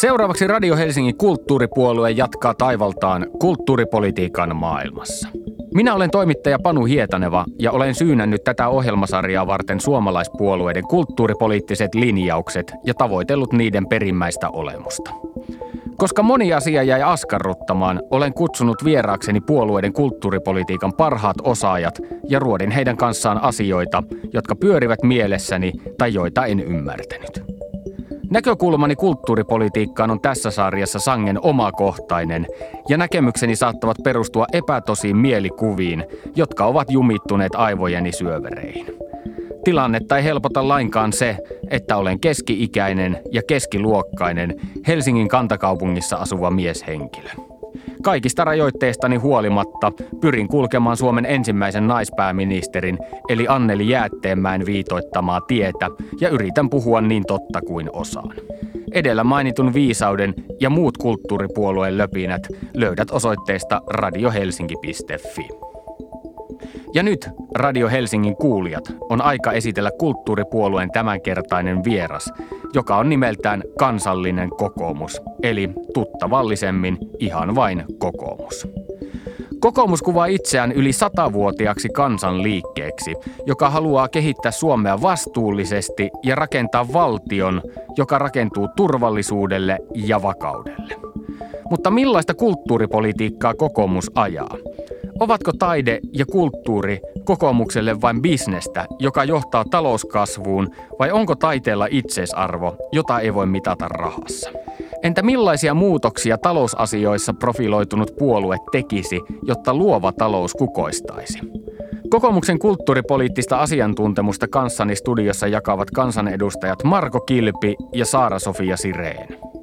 Seuraavaksi Radio Helsingin kulttuuripuolue jatkaa taivaltaan kulttuuripolitiikan maailmassa. Minä olen toimittaja Panu Hietaneva ja olen syynännyt tätä ohjelmasarjaa varten suomalaispuolueiden kulttuuripoliittiset linjaukset ja tavoitellut niiden perimmäistä olemusta. Koska moni asia jäi askarruttamaan, olen kutsunut vieraakseni puolueiden kulttuuripolitiikan parhaat osaajat ja ruodin heidän kanssaan asioita, jotka pyörivät mielessäni tai joita en ymmärtänyt. Näkökulmani kulttuuripolitiikkaan on tässä sarjassa sangen omakohtainen, ja näkemykseni saattavat perustua epätosiin mielikuviin, jotka ovat jumittuneet aivojeni syövereihin. Tilannetta ei helpota lainkaan se, että olen keski-ikäinen ja keskiluokkainen Helsingin kantakaupungissa asuva mieshenkilö. Kaikista rajoitteistani huolimatta pyrin kulkemaan Suomen ensimmäisen naispääministerin eli Anneli Jäätteenmäen viitoittamaa tietä ja yritän puhua niin totta kuin osaan. Edellä mainitun viisauden ja muut kulttuuripuolueen löpinät löydät osoitteesta radiohelsinki.fi. Ja nyt, Radio Helsingin kuulijat, on aika esitellä kulttuuripuolueen tämänkertainen vieras, joka on nimeltään Kansallinen kokoomus, eli tuttavallisemmin ihan vain kokoomus. Kokoomus kuvaa itseään yli satavuotiaaksi kansanliikkeeksi, joka haluaa kehittää Suomea vastuullisesti ja rakentaa valtion, joka rakentuu turvallisuudelle ja vakaudelle. Mutta millaista kulttuuripolitiikkaa kokoomus ajaa? Ovatko taide ja kulttuuri kokoomukselle vain bisnestä, joka johtaa talouskasvuun, vai onko taiteella itseisarvo, jota ei voi mitata rahassa? Entä millaisia muutoksia talousasioissa profiloitunut puolue tekisi, jotta luova talous kukoistaisi? Kokoomuksen kulttuuripoliittista asiantuntemusta kanssani studiossa jakavat kansanedustajat Marko Kilpi ja Saara-Sofia Sireen.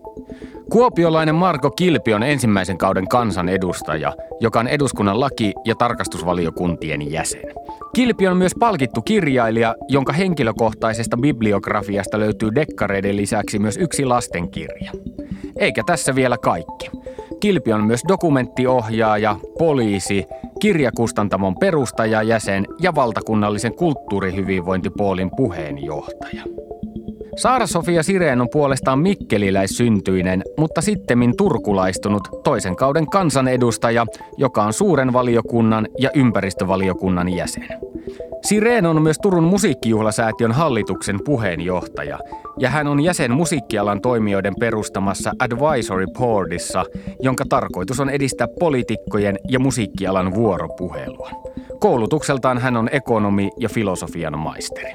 Kuopiolainen Marko Kilpi on ensimmäisen kauden kansanedustaja, joka on eduskunnan laki- ja tarkastusvaliokuntien jäsen. Kilpi on myös palkittu kirjailija, jonka henkilökohtaisesta bibliografiasta löytyy dekkareiden lisäksi myös yksi lastenkirja. Eikä tässä vielä kaikki. Kilpi on myös dokumenttiohjaaja, poliisi, kirjakustantamon perustajajäsen ja valtakunnallisen kulttuurihyvinvointipuolin puheenjohtaja. Saara-Sofia Sireen on puolestaan mikkeliläissyntyinen, mutta sittemmin turkulaistunut toisen kauden kansanedustaja, joka on suuren valiokunnan ja ympäristövaliokunnan jäsen. Sireen on myös Turun musiikkijuhlasäätiön hallituksen puheenjohtaja, ja hän on jäsen musiikkialan toimijoiden perustamassa Advisory Boardissa, jonka tarkoitus on edistää poliitikkojen ja musiikkialan vuoropuhelua. Koulutukseltaan hän on ekonomi ja filosofian maisteri.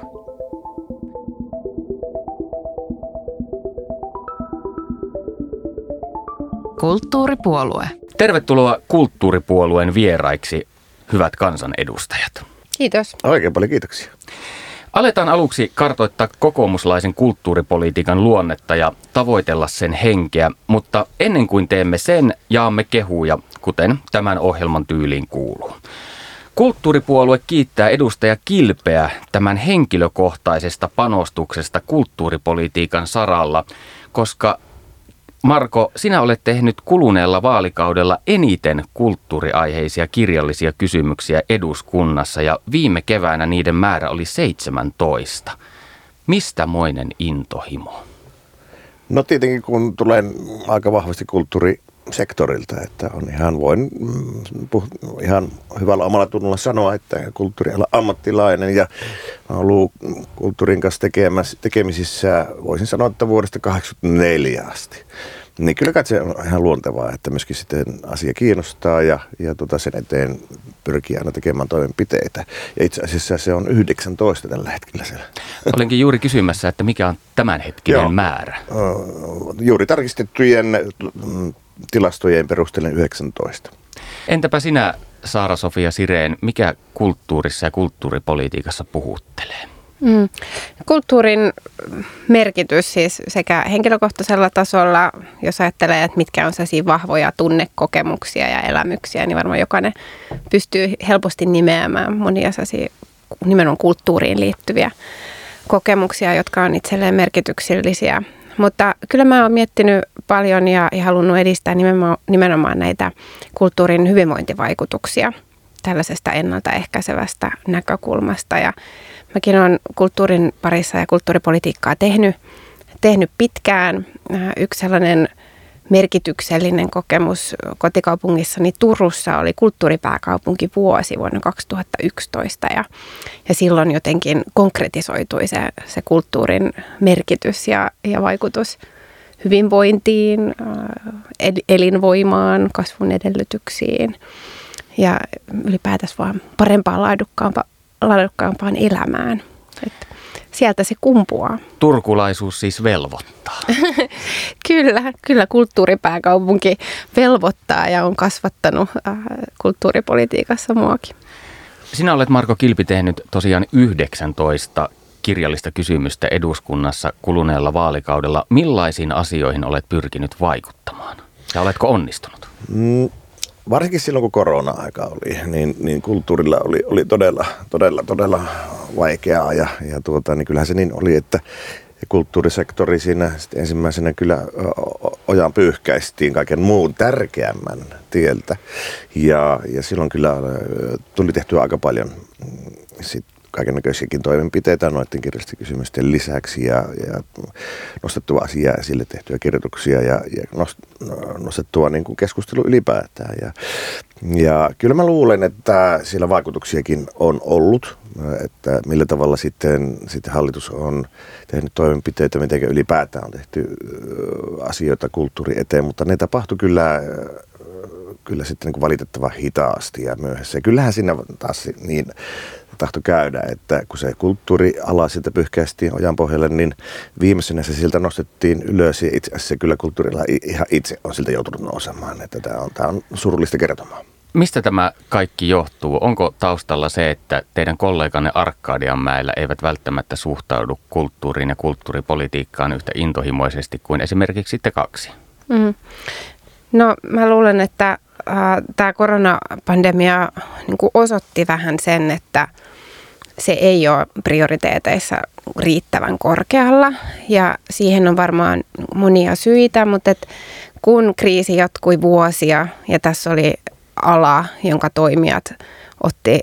Kulttuuripuolue. Tervetuloa Kulttuuripuolueen vieraiksi, hyvät kansanedustajat. Kiitos. Oikein paljon kiitoksia. Aletaan aluksi kartoittaa kokoomuslaisen kulttuuripolitiikan luonnetta ja tavoitella sen henkeä, mutta ennen kuin teemme sen, jaamme kehuja, kuten tämän ohjelman tyyliin kuuluu. Kulttuuripuolue kiittää edustaja Kilpeä tämän henkilökohtaisesta panostuksesta kulttuuripolitiikan saralla, koska Marko, sinä olet tehnyt kuluneella vaalikaudella eniten kulttuuriaiheisia kirjallisia kysymyksiä eduskunnassa ja viime keväänä niiden määrä oli 17. Mistä moinen intohimo? No tietenkin kun tulen aika vahvasti kulttuurisektorilta, että on ihan, voin mm, puh, ihan hyvällä omalla tunnolla sanoa, että kulttuuriala ammattilainen ja olen ollut kulttuurin kanssa tekemisissä, voisin sanoa, että vuodesta 1984 asti. Niin kyllä kai se on ihan luontevaa, että myöskin sitten asia kiinnostaa ja, ja tota sen eteen pyrkii aina tekemään toimenpiteitä. Ja itse asiassa se on 19 tällä hetkellä siellä. Olenkin juuri kysymässä, että mikä on tämänhetkinen Joo. määrä? Juuri tarkistettujen mm, tilastojen perusteella 19. Entäpä sinä, Saara-Sofia Sireen, mikä kulttuurissa ja kulttuuripolitiikassa puhuttelee? Mm. Kulttuurin merkitys siis sekä henkilökohtaisella tasolla, jos ajattelee, että mitkä on sellaisia vahvoja tunnekokemuksia ja elämyksiä, niin varmaan jokainen pystyy helposti nimeämään monia sellaisia nimenomaan kulttuuriin liittyviä kokemuksia, jotka on itselleen merkityksellisiä. Mutta kyllä mä oon miettinyt paljon ja, ja halunnut edistää nimenomaan, nimenomaan näitä kulttuurin hyvinvointivaikutuksia tällaisesta ennaltaehkäisevästä näkökulmasta. Ja Mäkin olen kulttuurin parissa ja kulttuuripolitiikkaa tehnyt, tehnyt pitkään. Yksi sellainen merkityksellinen kokemus kotikaupungissani Turussa oli kulttuuripääkaupunki vuosi vuonna 2011 ja, ja silloin jotenkin konkretisoitui se, se kulttuurin merkitys ja, ja vaikutus hyvinvointiin, elinvoimaan, kasvun edellytyksiin ja ylipäätänsä vaan parempaan laadukkaampaan, laadukkaampaan elämään. Sieltä se kumpuaa. Turkulaisuus siis velvoittaa. kyllä, kyllä kulttuuripääkaupunki velvoittaa ja on kasvattanut äh, kulttuuripolitiikassa muakin. Sinä olet Marko Kilpi tehnyt tosiaan 19 kirjallista kysymystä eduskunnassa kuluneella vaalikaudella. Millaisiin asioihin olet pyrkinyt vaikuttamaan ja oletko onnistunut? Mm, varsinkin silloin, kun korona-aika oli, niin, niin kulttuurilla oli, oli todella, todella, todella vaikeaa. Ja, ja tuota, niin kyllähän se niin oli, että kulttuurisektori siinä ensimmäisenä kyllä ojan pyyhkäistiin kaiken muun tärkeämmän tieltä. Ja, ja silloin kyllä tuli tehtyä aika paljon mm, sit kaikenlaisiakin toimenpiteitä noiden kirjallisten kysymysten lisäksi ja, ja nostettua asiaa esille tehtyjä kirjoituksia ja, ja nostettua niin kuin keskustelu ylipäätään. Ja, ja kyllä mä luulen, että siellä vaikutuksiakin on ollut, että millä tavalla sitten, sitten hallitus on tehnyt toimenpiteitä, miten ylipäätään on tehty asioita kulttuuri eteen, mutta ne tapahtui kyllä kyllä sitten niin kuin valitettavan hitaasti ja myöhässä. Ja kyllähän siinä taas niin tahto käydä, että kun se kulttuuriala sieltä pyyhkäistiin ojan pohjalle, niin viimeisenä se siltä nostettiin ylös ja itse asiassa kyllä kulttuuriala ihan itse on siltä joutunut nousemaan, että tämä on, tämä on surullista kertomaa. Mistä tämä kaikki johtuu? Onko taustalla se, että teidän kolleganne Arkadianmäellä eivät välttämättä suhtaudu kulttuuriin ja kulttuuripolitiikkaan yhtä intohimoisesti kuin esimerkiksi te kaksi? Mm. No mä luulen, että äh, tämä koronapandemia niin osoitti vähän sen, että se ei ole prioriteeteissa riittävän korkealla. Ja siihen on varmaan monia syitä, mutta et kun kriisi jatkui vuosia ja tässä oli ala, jonka toimijat otti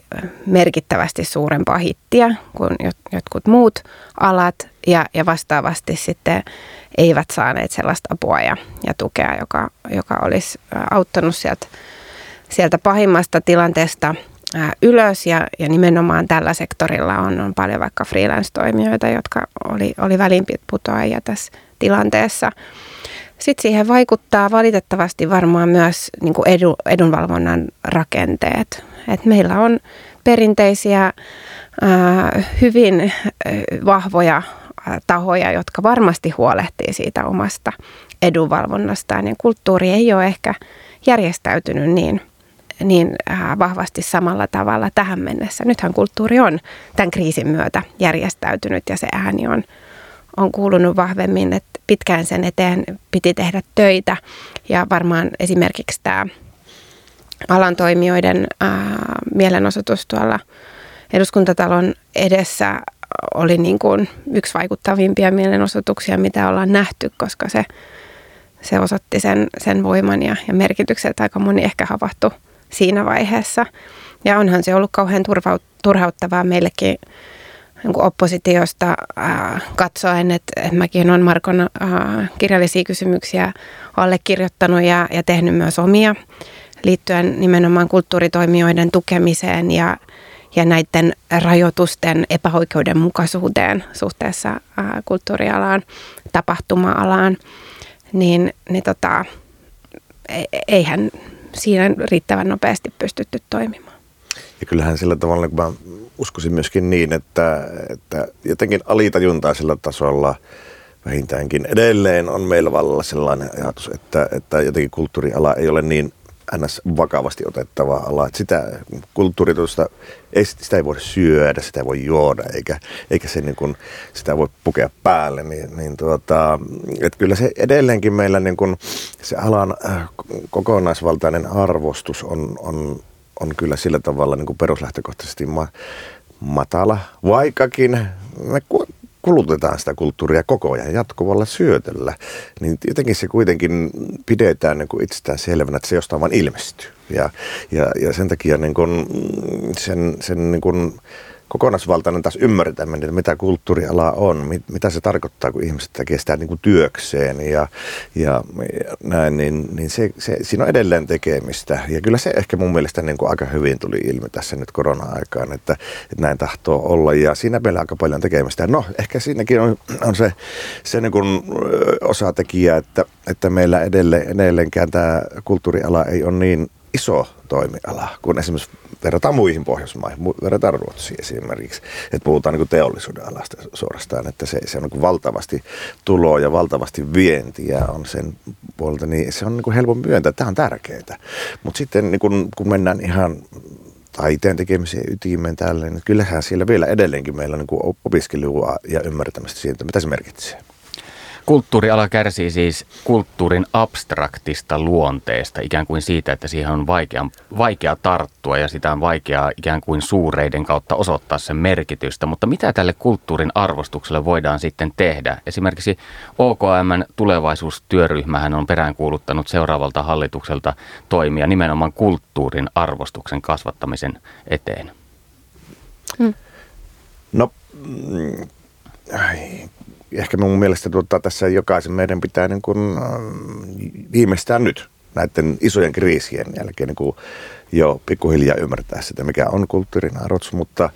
merkittävästi suurempaa hittiä kuin jotkut muut alat ja, ja vastaavasti sitten eivät saaneet sellaista apua ja, ja tukea, joka, joka olisi auttanut sieltä, sieltä pahimmasta tilanteesta ylös ja, ja nimenomaan tällä sektorilla on, on paljon vaikka freelance-toimijoita, jotka oli, oli välinputoajia tässä tilanteessa. Sitten siihen vaikuttaa valitettavasti varmaan myös niin kuin edu, edunvalvonnan rakenteet. Et meillä on perinteisiä, hyvin vahvoja tahoja, jotka varmasti huolehtii siitä omasta edunvalvonnastaan. Niin kulttuuri ei ole ehkä järjestäytynyt niin, niin vahvasti samalla tavalla tähän mennessä. Nythän kulttuuri on tämän kriisin myötä järjestäytynyt ja se ääni on, on kuulunut vahvemmin, että pitkään sen eteen piti tehdä töitä ja varmaan esimerkiksi tämä alan toimijoiden ää, mielenosoitus tuolla eduskuntatalon edessä oli niin kuin yksi vaikuttavimpia mielenosoituksia, mitä ollaan nähty, koska se, se osoitti sen, sen voiman ja, ja merkityksen, että aika moni ehkä havahtui siinä vaiheessa. Ja onhan se ollut kauhean turva, turhauttavaa meillekin niin kuin oppositiosta äh, katsoen, että, että mäkin olen Markon äh, kirjallisia kysymyksiä allekirjoittanut ja, ja tehnyt myös omia liittyen nimenomaan kulttuuritoimijoiden tukemiseen ja, ja näiden rajoitusten epäoikeudenmukaisuuteen suhteessa ää, kulttuurialaan, tapahtuma-alaan, niin, niin tota, e, eihän siinä riittävän nopeasti pystytty toimimaan. Ja kyllähän sillä tavalla, kun mä uskoisin myöskin niin, että, että jotenkin alitajuntaisella tasolla vähintäänkin edelleen on meillä vallalla sellainen ajatus, että, että jotenkin kulttuuriala ei ole niin ns. vakavasti otettavaa ala. Että sitä kulttuuritusta, ei, sitä ei voi syödä, sitä ei voi juoda, eikä, eikä se niin kuin, sitä voi pukea päälle. Niin, niin tuota, että kyllä se edelleenkin meillä niin kuin, se alan äh, kokonaisvaltainen arvostus on, on, on kyllä sillä tavalla niin kuin peruslähtökohtaisesti ma- matala, vaikkakin me kulutetaan sitä kulttuuria koko ajan jatkuvalla syötöllä, niin jotenkin se kuitenkin pidetään niin kuin itsestään selvänä, että se jostain vaan ilmestyy. Ja, ja, ja sen takia niin kuin sen, sen niin kuin kokonaisvaltainen taas ymmärtäminen, että mitä kulttuuriala on, mit, mitä se tarkoittaa, kun ihmiset tekee sitä niin kuin työkseen ja, ja, ja näin, niin, niin se, se, siinä on edelleen tekemistä. Ja kyllä se ehkä mun mielestä niin kuin aika hyvin tuli ilmi tässä nyt korona-aikaan, että, että näin tahtoo olla ja siinä meillä aika paljon tekemistä. No ehkä siinäkin on, on se, se niin kuin osatekijä, että, että meillä edelleen, edelleenkään tämä kulttuuriala ei ole niin iso toimiala, kun esimerkiksi verrataan muihin Pohjoismaihin, verrataan Ruotsiin esimerkiksi, että puhutaan niin teollisuuden alasta suorastaan, että se, se on niin valtavasti tuloa ja valtavasti vientiä on sen puolelta, niin se on niin helppo myöntää, tämä on tärkeää. Mutta sitten niin kun, kun mennään ihan taiteen tekemiseen ytimeen tälle, niin kyllähän siellä vielä edelleenkin meillä on niin opiskelua ja ymmärtämistä siitä, mitä se merkitsee. Kulttuuriala kärsii siis kulttuurin abstraktista luonteesta, ikään kuin siitä, että siihen on vaikea, vaikea tarttua ja sitä on vaikea ikään kuin suureiden kautta osoittaa sen merkitystä. Mutta mitä tälle kulttuurin arvostukselle voidaan sitten tehdä? Esimerkiksi OKMn tulevaisuustyöryhmähän on peräänkuuluttanut seuraavalta hallitukselta toimia nimenomaan kulttuurin arvostuksen kasvattamisen eteen. Hmm. No, mm, ehkä mun mielestä tuota, tässä jokaisen meidän pitää niin kuin, äh, viimeistään nyt näiden isojen kriisien jälkeen niin kuin jo pikkuhiljaa ymmärtää sitä, mikä on kulttuurin arvotus, mutta,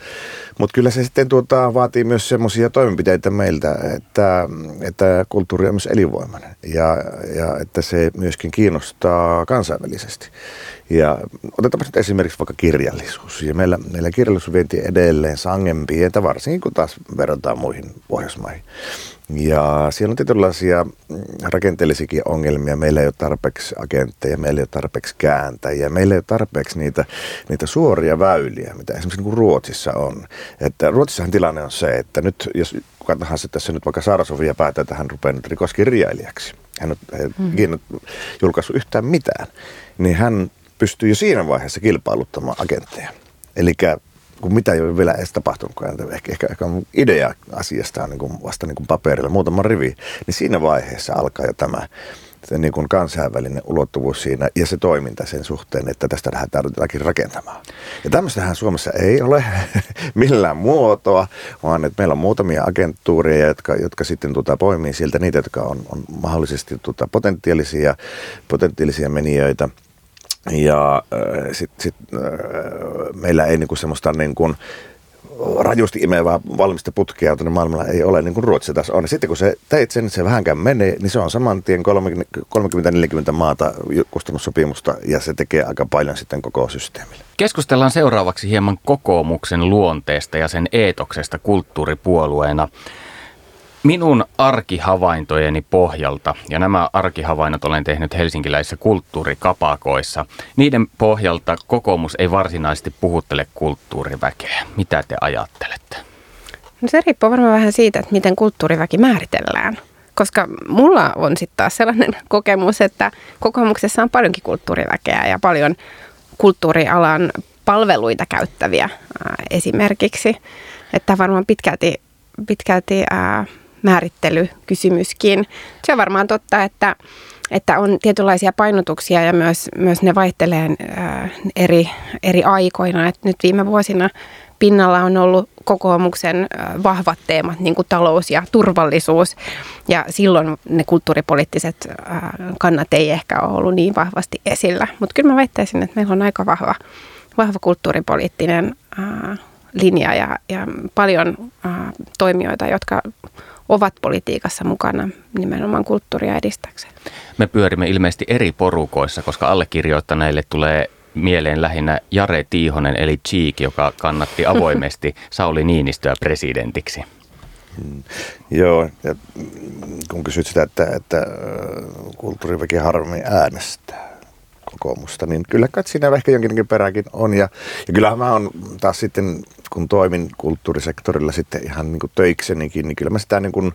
mutta kyllä se sitten tuota, vaatii myös semmoisia toimenpiteitä meiltä, että, että kulttuuri on myös elinvoimainen ja, ja että se myöskin kiinnostaa kansainvälisesti. Ja otetaan nyt esimerkiksi vaikka kirjallisuus. Ja meillä, meillä kirjallisuus vienti edelleen sangen pientä, varsinkin kun taas verrataan muihin Pohjoismaihin. Ja siellä on tietynlaisia rakenteellisiakin ongelmia. Meillä ei ole tarpeeksi agentteja, meillä ei ole tarpeeksi kääntäjiä, meillä ei ole tarpeeksi niitä, niitä suoria väyliä, mitä esimerkiksi niin kuin Ruotsissa on. Että Ruotsissahan tilanne on se, että nyt jos kuka tahansa tässä nyt vaikka Saara Sofia päättää, että hän rupeaa nyt rikoskirjailijaksi, hän ei mm. julkaissut yhtään mitään, niin hän pystyy jo siinä vaiheessa kilpailuttamaan agentteja. Eli kun mitä ei ole vielä edes tapahtunut, kun ehkä, ehkä, ehkä on idea asiasta niin kuin vasta niin kuin paperilla, muutama rivi, niin siinä vaiheessa alkaa jo tämä se niin kuin kansainvälinen ulottuvuus siinä ja se toiminta sen suhteen, että tästä lähdetään jotakin rakentamaan. Ja tämmöistähän Suomessa ei ole millään muotoa, vaan että meillä on muutamia agenttuureja, jotka, jotka sitten tuota, poimii sieltä niitä, jotka on, on mahdollisesti tuota, potentiaalisia, potentiaalisia menijöitä – ja äh, sitten sit, äh, meillä ei niinku semmoista niin kuin, rajusti imevää valmista putkea tuonne maailmalla ei ole niin kuin Ruotsissa taas on. sitten kun se teit sen, se vähänkään menee, niin se on saman tien 30-40 maata kustannussopimusta ja se tekee aika paljon sitten koko systeemille. Keskustellaan seuraavaksi hieman kokoomuksen luonteesta ja sen eetoksesta kulttuuripuolueena. Minun arkihavaintojeni pohjalta, ja nämä arkihavainnot olen tehnyt helsinkiläisissä kulttuurikapakoissa, niiden pohjalta kokoomus ei varsinaisesti puhuttele kulttuuriväkeä. Mitä te ajattelette? No se riippuu varmaan vähän siitä, että miten kulttuuriväki määritellään. Koska mulla on sitten taas sellainen kokemus, että kokoomuksessa on paljonkin kulttuuriväkeä ja paljon kulttuurialan palveluita käyttäviä esimerkiksi. Että varmaan pitkälti, pitkälti ää, määrittelykysymyskin. Se on varmaan totta, että, että on tietynlaisia painotuksia ja myös, myös ne vaihtelee äh, eri, eri aikoina. Et nyt viime vuosina pinnalla on ollut kokoomuksen äh, vahvat teemat, niin kuin talous ja turvallisuus. Ja silloin ne kulttuuripoliittiset äh, kannat ei ehkä ole ollut niin vahvasti esillä. Mutta kyllä mä väittäisin, että meillä on aika vahva, vahva kulttuuripoliittinen linja ja, ja paljon toimijoita, jotka ovat politiikassa mukana nimenomaan kulttuuria edistäkseen. Me pyörimme ilmeisesti eri porukoissa, koska allekirjoittaneille tulee mieleen lähinnä Jare Tiihonen eli Cheek, joka kannatti avoimesti Sauli Niinistöä presidentiksi. Hmm. Joo, ja kun kysyt sitä, että, että kulttuuriväki harvemmin äänestää kokoomusta, niin kyllä kai siinä ehkä jonkinlainen peräkin on. Ja, ja kyllähän mä on taas sitten kun toimin kulttuurisektorilla sitten ihan niin kuin töiksenikin, niin kyllä mä sitä niin kuin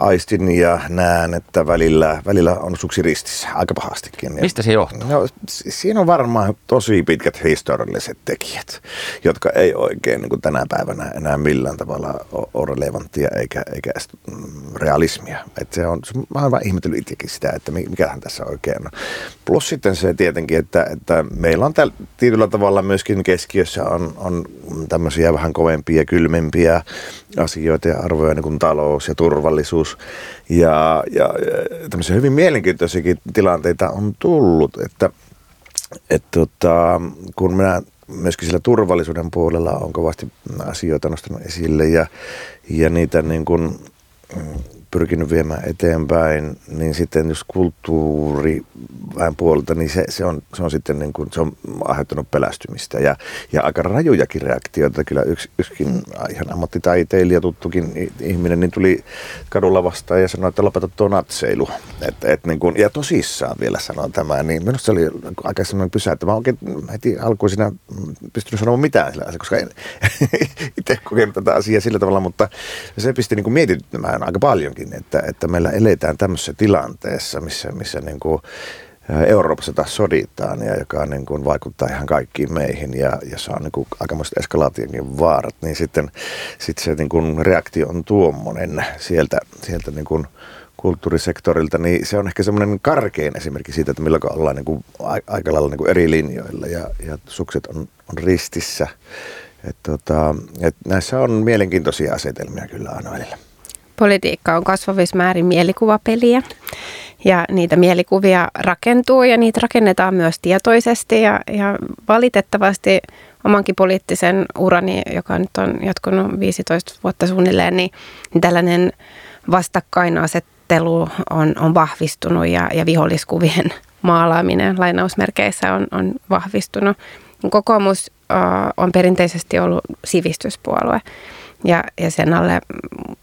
aistin ja näen, että välillä, välillä on suksi ristissä aika pahastikin. Mistä se johtuu? No, siinä on varmaan tosi pitkät historialliset tekijät, jotka ei oikein niin kuin tänä päivänä enää millään tavalla ole relevanttia eikä, eikä mm, realismia. Et se on, mä olen vaan ihmetellyt itsekin sitä, että mikähän tässä oikein on. Plus sitten se tietenkin, että, että meillä on tällä tietyllä tavalla myöskin keskiössä on, on tämmöisiä vähän kovempia, kylmempiä asioita ja arvoja, niin kuin talous ja turvallisuus. Ja, ja, ja tämmöisiä hyvin mielenkiintoisiakin tilanteita on tullut, että, että tota, kun minä myöskin sillä turvallisuuden puolella on kovasti asioita nostanut esille ja, ja niitä niin kuin pyrkinyt viemään eteenpäin, niin sitten jos kulttuuri vähän puolelta, niin se, se, on, se on sitten niin kuin, se on aiheuttanut pelästymistä ja, ja aika rajujakin reaktioita. Kyllä yksi, yksikin ihan ammattitaiteilija, tuttukin ihminen, niin tuli kadulla vastaan ja sanoi, että lopeta tuo natseilu. Et, et niin kuin, ja tosissaan vielä sanoa tämä, niin minusta se oli aika semmoinen pysäyttävä. Mä oikein heti alkuun siinä pystynyt sanomaan mitään sillä asialla, koska en itse kokenut tätä asiaa sillä tavalla, mutta se pisti niin kuin mietityttämään aika paljonkin kuitenkin, että, että meillä eletään tämmöisessä tilanteessa, missä, missä niin kuin Euroopassa taas soditaan ja joka niin kuin vaikuttaa ihan kaikkiin meihin ja, ja saa niin kuin aikamoiset eskalaationkin vaarat, niin sitten sit se niin kuin reaktio on tuommoinen sieltä, sieltä niin kuin kulttuurisektorilta, niin se on ehkä semmoinen karkein esimerkki siitä, että milloin ollaan niin kuin aika lailla niin kuin eri linjoilla ja, ja sukset on, on ristissä. Et tota, et näissä on mielenkiintoisia asetelmia kyllä aina välillä. Politiikka on kasvavissa määrin mielikuvapeliä ja niitä mielikuvia rakentuu ja niitä rakennetaan myös tietoisesti ja, ja valitettavasti omankin poliittisen urani, joka nyt on jatkunut 15 vuotta suunnilleen, niin, niin tällainen vastakkainasettelu on, on vahvistunut ja, ja viholliskuvien maalaaminen lainausmerkeissä on, on vahvistunut. Kokoomus äh, on perinteisesti ollut sivistyspuolue ja, ja sen alle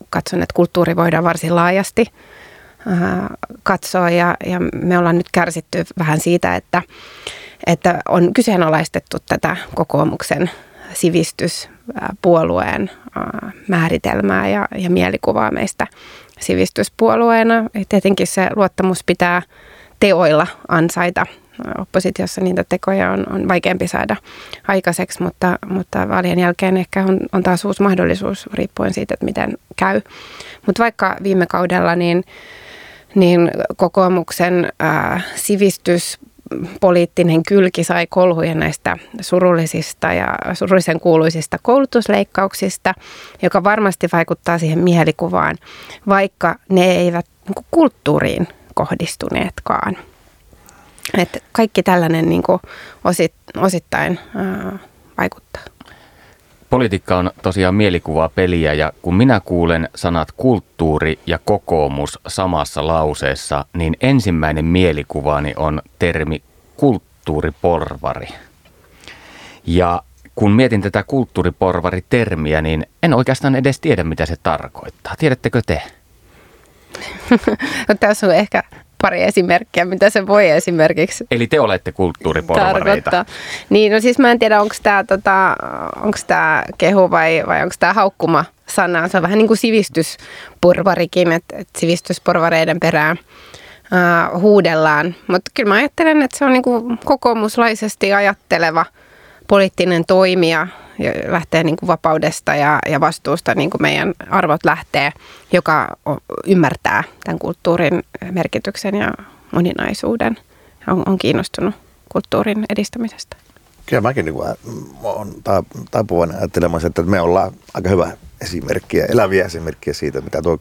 katson, että kulttuuri voidaan varsin laajasti äh, katsoa ja, ja me ollaan nyt kärsitty vähän siitä, että, että on kyseenalaistettu tätä kokoomuksen sivistyspuolueen äh, määritelmää ja, ja mielikuvaa meistä sivistyspuolueena. Tietenkin se luottamus pitää teoilla ansaita oppositiossa niitä tekoja on, on vaikeampi saada aikaiseksi, mutta, mutta vaalien jälkeen ehkä on, on taas uusi mahdollisuus riippuen siitä, että miten käy. Mutta vaikka viime kaudella niin, niin kokoomuksen ää, sivistys poliittinen kylki sai kolhuja näistä surullisista ja surullisen kuuluisista koulutusleikkauksista, joka varmasti vaikuttaa siihen mielikuvaan, vaikka ne eivät niin kulttuuriin kohdistuneetkaan. Että kaikki tällainen niin kuin osit, osittain ää, vaikuttaa. Politiikka on tosiaan mielikuvaa peliä ja kun minä kuulen sanat kulttuuri ja kokoomus samassa lauseessa, niin ensimmäinen mielikuvaani on termi kulttuuriporvari. Ja kun mietin tätä kulttuuriporvari-termiä, niin en oikeastaan edes tiedä, mitä se tarkoittaa. Tiedättekö te? no, tässä on ehkä pari esimerkkiä, mitä se voi esimerkiksi Eli te olette kulttuuriporvareita. Niin, no siis mä en tiedä, onko tämä tota, kehu vai, vai onko tämä haukkuma sana. Se on vähän niin kuin sivistysporvarikin, että et sivistysporvareiden perään uh, huudellaan. Mutta kyllä mä ajattelen, että se on niin kuin kokoomuslaisesti ajatteleva poliittinen toimija, lähtee niin kuin vapaudesta ja, ja vastuusta, niin kuin meidän arvot lähtee, joka ymmärtää tämän kulttuurin merkityksen ja moninaisuuden. On, on kiinnostunut kulttuurin edistämisestä. Kyllä mäkin niin olen taipuvainen ajattelemaan, että me ollaan aika hyvä esimerkkiä, eläviä esimerkkiä siitä, mitä tuo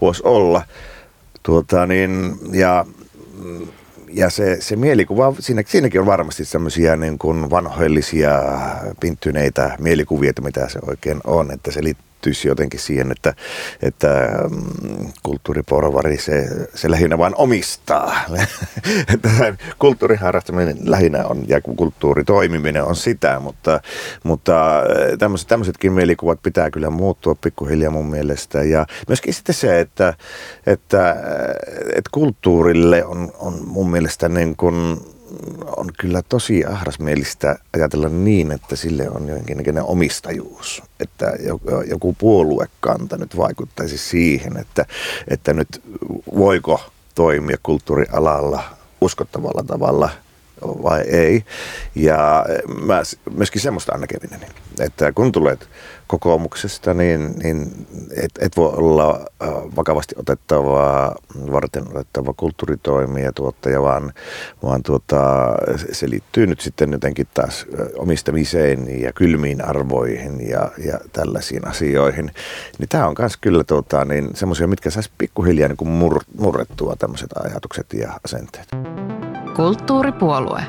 voisi olla. Tuota, niin, ja ja se, se mielikuva, siinä, siinäkin on varmasti semmoisia niin kuin vanhoillisia, pinttyneitä mielikuvia, mitä se oikein on, että se liittyy liittyisi jotenkin siihen, että, että mm, kulttuuriporvari se, se lähinnä vain omistaa. kulttuuriharrastaminen lähinnä on ja kulttuuritoimiminen on sitä, mutta, mutta äh, tämmöiset, tämmöisetkin mielikuvat pitää kyllä muuttua pikkuhiljaa mun mielestä. Ja myöskin sitten se, että, että, äh, että kulttuurille on, on mun mielestä niin kuin on kyllä tosi ahdasmielistä ajatella niin, että sille on jonkinlainen omistajuus. Että joku puoluekanta nyt vaikuttaisi siihen, että, että nyt voiko toimia kulttuurialalla uskottavalla tavalla – vai ei. Ja mä myöskin semmoista aina kävin, että kun tulet kokoomuksesta, niin, niin et, et voi olla äh, vakavasti otettava, varten otettava kulttuuritoimija, tuottaja, vaan, vaan tuota, se liittyy nyt sitten jotenkin taas äh, omistamiseen ja kylmiin arvoihin ja, ja tällaisiin asioihin. Niin tämä on myös kyllä tuota, niin semmoisia, mitkä saisi pikkuhiljaa niin mur, murrettua tämmöiset ajatukset ja asenteet. Kulttuuripuolue.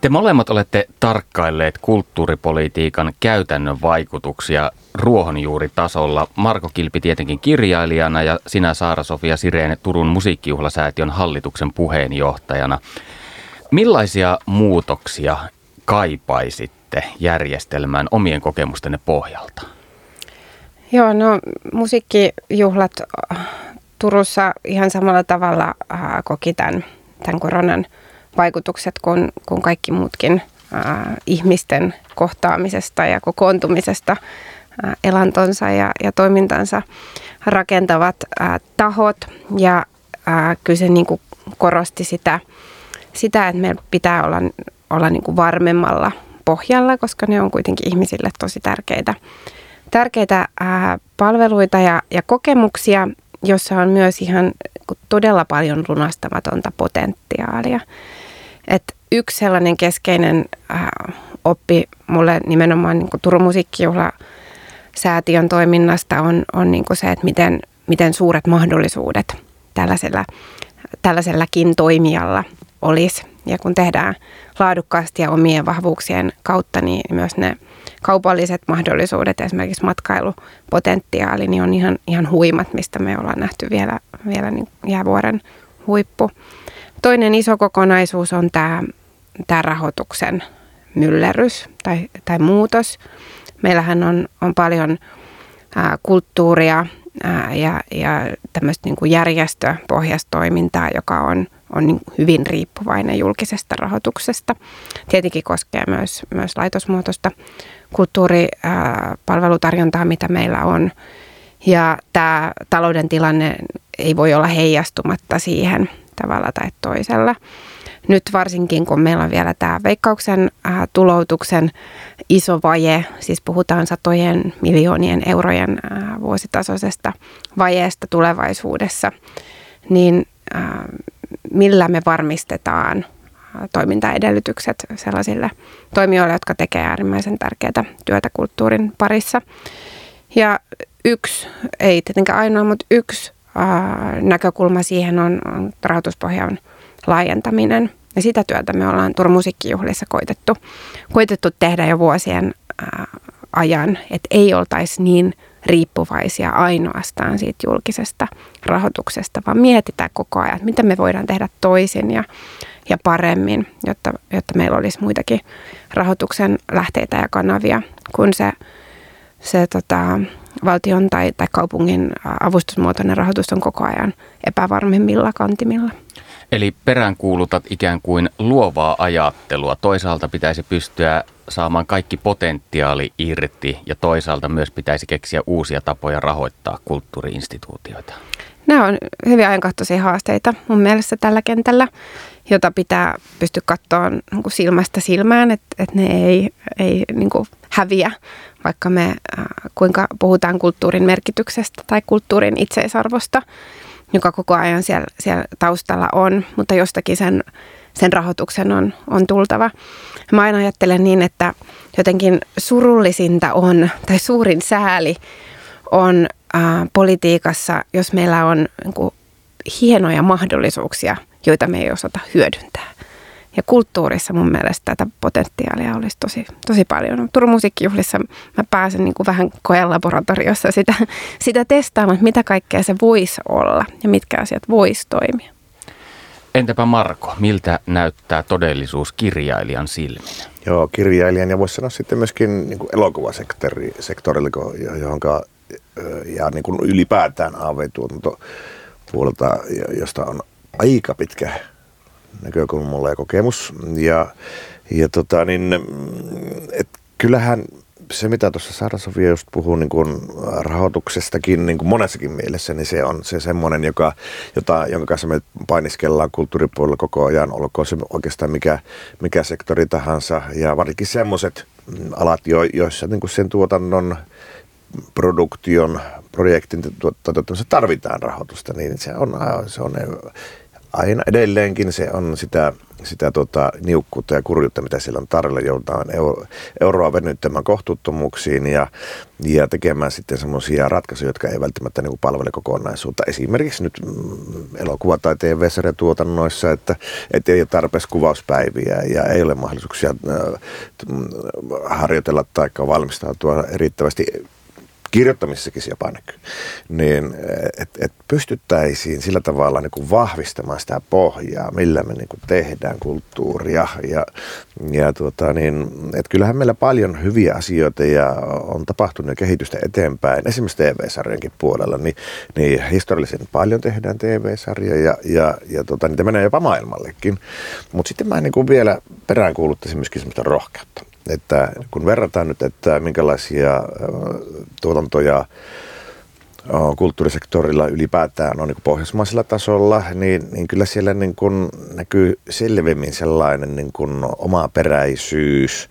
Te molemmat olette tarkkailleet kulttuuripolitiikan käytännön vaikutuksia ruohonjuuritasolla. Marko Kilpi tietenkin kirjailijana ja sinä Saara-Sofia Sireen Turun musiikkijuhlasäätiön hallituksen puheenjohtajana. Millaisia muutoksia kaipaisitte järjestelmään omien kokemustenne pohjalta? Joo, no musiikkijuhlat Turussa ihan samalla tavalla äh, koki tämän, tämän koronan vaikutukset kuin, kuin kaikki muutkin äh, ihmisten kohtaamisesta ja kokoontumisesta äh, elantonsa ja, ja toimintansa rakentavat äh, tahot. Ja äh, kyllä se niin kuin korosti sitä, sitä, että meillä pitää olla, olla niin kuin varmemmalla pohjalla, koska ne on kuitenkin ihmisille tosi tärkeitä, tärkeitä äh, palveluita ja, ja kokemuksia jossa on myös ihan todella paljon lunastamatonta potentiaalia. Et yksi sellainen keskeinen äh, oppi mulle nimenomaan niin Turun musiikkijuhla säätiön toiminnasta on, on niin se, että miten, miten suuret mahdollisuudet tällaisella, tällaisellakin toimijalla olisi. Ja kun tehdään laadukkaasti ja omien vahvuuksien kautta, niin myös ne kaupalliset mahdollisuudet, esimerkiksi matkailupotentiaali, niin on ihan, ihan huimat, mistä me ollaan nähty vielä, vielä niin jäävuoren huippu. Toinen iso kokonaisuus on tämä, tämä rahoituksen myllerys tai, tai muutos. Meillähän on, on paljon ää, kulttuuria ää, ja, ja tämmöistä niin kuin järjestöpohjasta toimintaa, joka on, on niin hyvin riippuvainen julkisesta rahoituksesta. Tietenkin koskee myös, myös laitosmuotoista kulttuuripalvelutarjontaa, mitä meillä on. Ja tämä talouden tilanne ei voi olla heijastumatta siihen tavalla tai toisella. Nyt varsinkin, kun meillä on vielä tämä veikkauksen äh, tuloutuksen iso vaje, siis puhutaan satojen miljoonien eurojen äh, vuositasoisesta vajeesta tulevaisuudessa, niin äh, millä me varmistetaan toimintaedellytykset sellaisille toimijoille, jotka tekevät äärimmäisen tärkeää työtä kulttuurin parissa. Ja yksi, ei tietenkään ainoa, mutta yksi ää, näkökulma siihen on, on rahoituspohjan laajentaminen. Ja sitä työtä me ollaan Turun musiikkijuhlissa koitettu, koitettu tehdä jo vuosien ää, ajan, että ei oltaisi niin riippuvaisia ainoastaan siitä julkisesta rahoituksesta, vaan mietitään koko ajan, että mitä me voidaan tehdä toisin ja, ja paremmin, jotta, jotta meillä olisi muitakin rahoituksen lähteitä ja kanavia kuin se, se tota, valtion tai, tai kaupungin avustusmuotoinen rahoitus on koko ajan epävarmimmilla kantimilla. Eli peräänkuulutat ikään kuin luovaa ajattelua. Toisaalta pitäisi pystyä saamaan kaikki potentiaali irti ja toisaalta myös pitäisi keksiä uusia tapoja rahoittaa kulttuuriinstituutioita. Nämä on hyvin ajankohtaisia haasteita mun mielestä tällä kentällä, jota pitää pystyä katsoa niin silmästä silmään, että, että ne ei, ei niin kuin häviä, vaikka me äh, kuinka puhutaan kulttuurin merkityksestä tai kulttuurin itseisarvosta, joka koko ajan siellä, siellä taustalla on, mutta jostakin sen, sen rahoituksen on, on tultava. Mä aina ajattelen niin, että jotenkin surullisinta on, tai suurin sääli on äh, politiikassa, jos meillä on niin kuin, hienoja mahdollisuuksia, joita me ei osata hyödyntää. Ja kulttuurissa mun mielestä tätä potentiaalia olisi tosi, tosi paljon. Turun musiikkijuhlissa mä pääsen niin kuin vähän koelaboratoriossa sitä, sitä testaamaan, mitä kaikkea se voisi olla ja mitkä asiat voisi toimia. Entäpä Marko, miltä näyttää todellisuus kirjailijan silmin? Joo, kirjailijan ja voisi sanoa sitten myöskin niin kuin elokuvasektorilla, johon ja niin kuin ylipäätään AV-tuotanto puolelta, josta on aika pitkä näkökulmalla ja kokemus. Ja, ja tota, niin, et kyllähän se, mitä tuossa Saara Sofia just puhuu niin kuin rahoituksestakin niin kuin monessakin mielessä, niin se on se semmoinen, joka, jota, jonka kanssa me painiskellaan kulttuuripuolella koko ajan, olkoon se oikeastaan mikä, mikä sektori tahansa. Ja varsinkin semmoiset alat, jo, joissa niin kuin sen tuotannon, produktion, projektin toteuttamisessa tarvitaan rahoitusta, niin se on, se on aina edelleenkin se on sitä, sitä tota, niukkuutta ja kurjuutta, mitä siellä on tarjolla. Joudutaan euro, euroa venyttämään kohtuuttomuuksiin ja, ja tekemään sitten semmoisia ratkaisuja, jotka ei välttämättä niin palvele kokonaisuutta. Esimerkiksi nyt mm, elokuva- tai TV-sarjatuotannoissa, että, että ei ole tarpeeksi kuvauspäiviä ja ei ole mahdollisuuksia äh, harjoitella tai valmistautua riittävästi kirjoittamisessakin se jopa näkyy, niin että et pystyttäisiin sillä tavalla niin kuin vahvistamaan sitä pohjaa, millä me niin kuin tehdään kulttuuria. Ja, ja tuota, niin, et kyllähän meillä paljon hyviä asioita ja on tapahtunut jo kehitystä eteenpäin. Esimerkiksi TV-sarjankin puolella, niin, niin historiallisen paljon tehdään TV-sarjoja ja, ja, ja tuota, niitä menee jopa maailmallekin. Mutta sitten mä niin kuin vielä peräänkuuluttaisin myöskin semmoista rohkeutta että kun verrataan nyt, että minkälaisia tuotantoja kulttuurisektorilla ylipäätään on niin pohjoismaisella tasolla, niin, niin kyllä siellä niin kuin näkyy selvemmin sellainen niin kuin oma peräisyys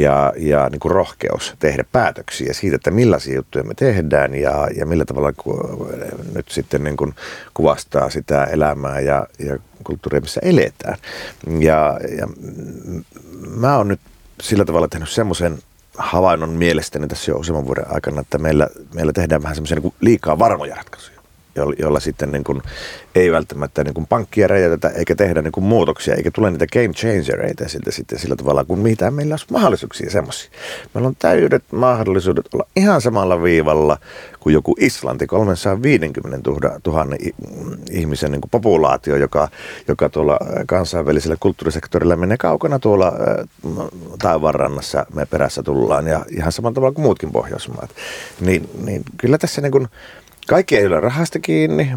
ja, ja niin kuin rohkeus tehdä päätöksiä siitä, että millaisia juttuja me tehdään ja, ja millä tavalla nyt sitten niin kuin kuvastaa sitä elämää ja, ja kulttuuria, missä eletään. Ja, ja mä oon nyt sillä tavalla tehnyt semmoisen havainnon mielestäni tässä jo useamman vuoden aikana, että meillä, meillä tehdään vähän semmoisia niin liikaa varmoja ratkaisuja jolla, sitten niin kuin, ei välttämättä niin kuin pankkia räjätetä eikä tehdä niin kuin muutoksia, eikä tule niitä game changereita siltä sitten sillä tavalla, kuin mitä meillä olisi mahdollisuuksia semmoisia. Meillä on täydet mahdollisuudet olla ihan samalla viivalla kuin joku Islanti, 350 000 ihmisen niin kuin populaatio, joka, joka tuolla kansainvälisellä kulttuurisektorilla menee kaukana tuolla taivaanrannassa me perässä tullaan ja ihan samalla tavalla kuin muutkin Pohjoismaat. Niin, niin kyllä tässä niin kuin, kaikki ei ole rahasta kiinni,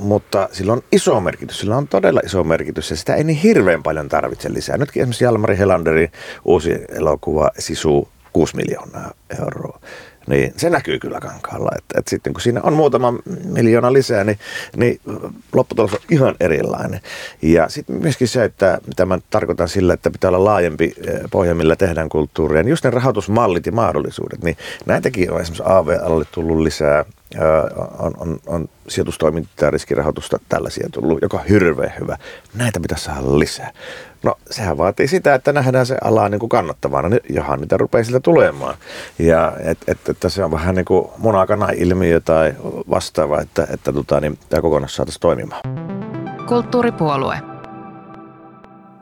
mutta sillä on iso merkitys. Sillä on todella iso merkitys ja sitä ei niin hirveän paljon tarvitse lisää. Nytkin esimerkiksi Jalmari Helanderin uusi elokuva Sisu 6 miljoonaa euroa niin se näkyy kyllä kankaalla. Että, että sitten kun siinä on muutama miljoona lisää, niin, niin lopputulos on ihan erilainen. Ja sitten myöskin se, että mitä mä tarkoitan sillä, että pitää olla laajempi eh, pohja, millä tehdään kulttuuria, niin just ne rahoitusmallit ja mahdollisuudet, niin näitäkin on esimerkiksi AV-alle tullut lisää on, on, on sijoitustoimintaa riskirahoitusta tällaisia tullut, joka on hirveän hyvä. Näitä pitäisi saada lisää. No sehän vaatii sitä, että nähdään se ala niin kuin kannattavana, niin johan niitä rupeaa siltä tulemaan. Ja että et, et, se on vähän niin kuin munakana-ilmiö tai vastaava, että, että tota, niin, tämä kokonaisuus saataisiin toimimaan. Kulttuuripuolue.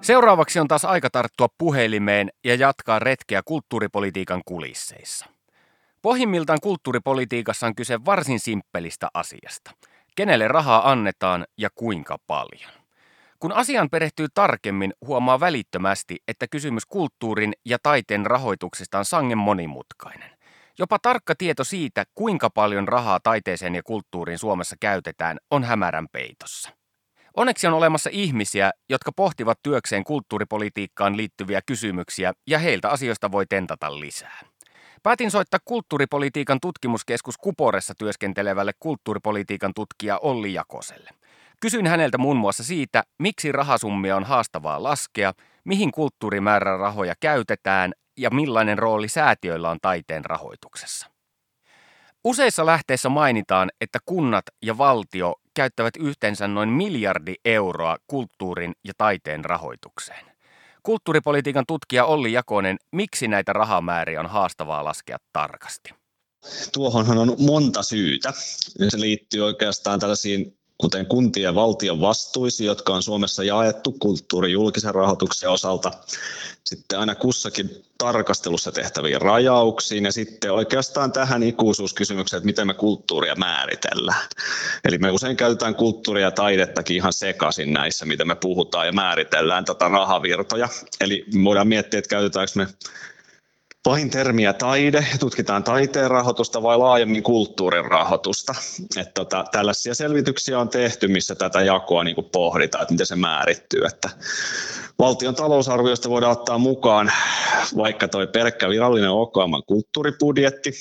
Seuraavaksi on taas aika tarttua puhelimeen ja jatkaa retkeä kulttuuripolitiikan kulisseissa. Pohjimmiltaan kulttuuripolitiikassa on kyse varsin simppelistä asiasta. Kenelle rahaa annetaan ja kuinka paljon? Kun asian perehtyy tarkemmin, huomaa välittömästi, että kysymys kulttuurin ja taiteen rahoituksesta on sangen monimutkainen. Jopa tarkka tieto siitä, kuinka paljon rahaa taiteeseen ja kulttuuriin Suomessa käytetään, on hämärän peitossa. Onneksi on olemassa ihmisiä, jotka pohtivat työkseen kulttuuripolitiikkaan liittyviä kysymyksiä ja heiltä asioista voi tentata lisää. Päätin soittaa kulttuuripolitiikan tutkimuskeskus Kuporessa työskentelevälle kulttuuripolitiikan tutkija Olli Jakoselle. Kysyin häneltä muun muassa siitä, miksi rahasummia on haastavaa laskea, mihin kulttuurimäärärahoja käytetään ja millainen rooli säätiöillä on taiteen rahoituksessa. Useissa lähteissä mainitaan, että kunnat ja valtio käyttävät yhteensä noin miljardi euroa kulttuurin ja taiteen rahoitukseen. Kulttuuripolitiikan tutkija Olli Jakonen, miksi näitä rahamääriä on haastavaa laskea tarkasti? Tuohonhan on monta syytä. Se liittyy oikeastaan tällaisiin kuten kuntien ja valtion vastuisiin, jotka on Suomessa jaettu kulttuurin julkisen rahoituksen osalta, sitten aina kussakin tarkastelussa tehtäviin rajauksiin ja sitten oikeastaan tähän ikuisuuskysymykseen, että miten me kulttuuria määritellään. Eli me usein käytetään kulttuuria ja taidettakin ihan sekaisin näissä, mitä me puhutaan ja määritellään tätä rahavirtoja. Eli voidaan miettiä, että käytetäänkö me vain termiä taide, tutkitaan taiteen rahoitusta vai laajemmin kulttuurin rahoitusta. Että tota, tällaisia selvityksiä on tehty, missä tätä jakoa niin pohditaan, että miten se määrittyy. Että valtion talousarviosta voidaan ottaa mukaan vaikka tuo pelkkä virallinen OKM kulttuuribudjetti,